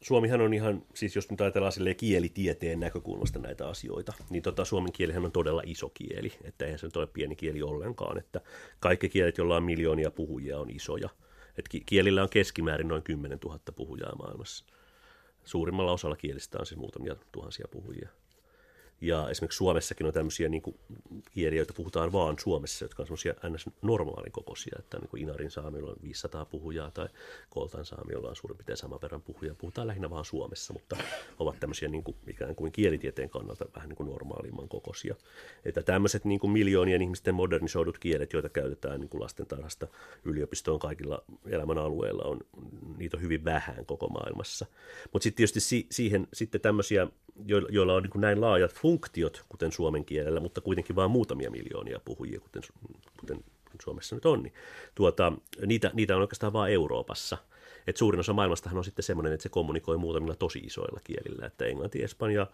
Suomihan on ihan, siis jos nyt ajatellaan silleen kielitieteen näkökulmasta näitä asioita, niin tota, suomen kielihän on todella iso kieli, että eihän se nyt ole pieni kieli ollenkaan, että kaikki kielet, joilla on miljoonia puhujia, on isoja. Et kielillä on keskimäärin noin 10 000 puhujaa maailmassa. Suurimmalla osalla kielistä on siis muutamia tuhansia puhujia. Ja esimerkiksi Suomessakin on tämmöisiä niin kuin, kieliä, joita puhutaan vaan Suomessa, jotka on semmoisia ns. normaalin kokoisia, että niin kuin Inarin saamilla on 500 puhujaa tai Koltan saamilla on suurin piirtein saman verran puhujaa. Puhutaan lähinnä vaan Suomessa, mutta ovat tämmöisiä niin kuin, ikään kuin kielitieteen kannalta vähän niin kuin normaalimman kokoisia. Että tämmöiset niin kuin miljoonien ihmisten modernisoidut kielet, joita käytetään niin kuin lastentarhasta yliopistoon kaikilla elämän alueilla, on, niitä on hyvin vähän koko maailmassa. Mutta sitten tietysti si- siihen sitten tämmöisiä joilla on niin näin laajat funktiot, kuten suomen kielellä, mutta kuitenkin vain muutamia miljoonia puhujia, kuten, kuten Suomessa nyt on, niin tuota, niitä, niitä on oikeastaan vain Euroopassa. Et suurin osa maailmastahan on sitten semmoinen, että se kommunikoi muutamilla tosi isoilla kielillä, että englanti, espanja,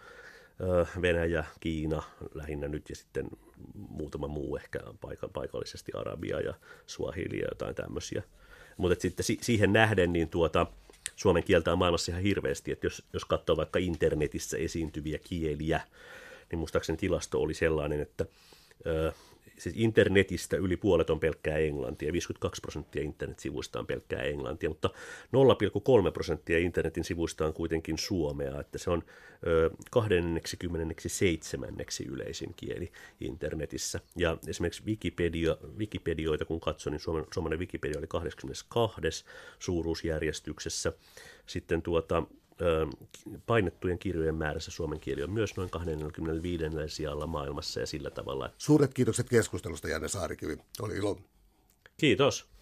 Venäjä, Kiina lähinnä nyt ja sitten muutama muu ehkä paikallisesti Arabia ja Suahili ja jotain tämmöisiä. Mutta sitten siihen nähden, niin tuota, suomen kieltä on maailmassa ihan hirveästi, että jos, jos katsoo vaikka internetissä esiintyviä kieliä, niin muistaakseni tilasto oli sellainen, että ö, siis internetistä yli puolet on pelkkää englantia, 52 prosenttia internetsivuista on pelkkää englantia, mutta 0,3 prosenttia internetin sivuista on kuitenkin suomea, että se on ö, 27. yleisin kieli internetissä. Ja esimerkiksi Wikipedia, Wikipedioita kun katsoin, niin Suomen, suomalainen Wikipedia oli 22. suuruusjärjestyksessä. Sitten tuota, painettujen kirjojen määrässä suomen kieli on myös noin 25 sijalla maailmassa ja sillä tavalla. Suuret kiitokset keskustelusta, Janne Saarikivi. Oli ilo. Kiitos.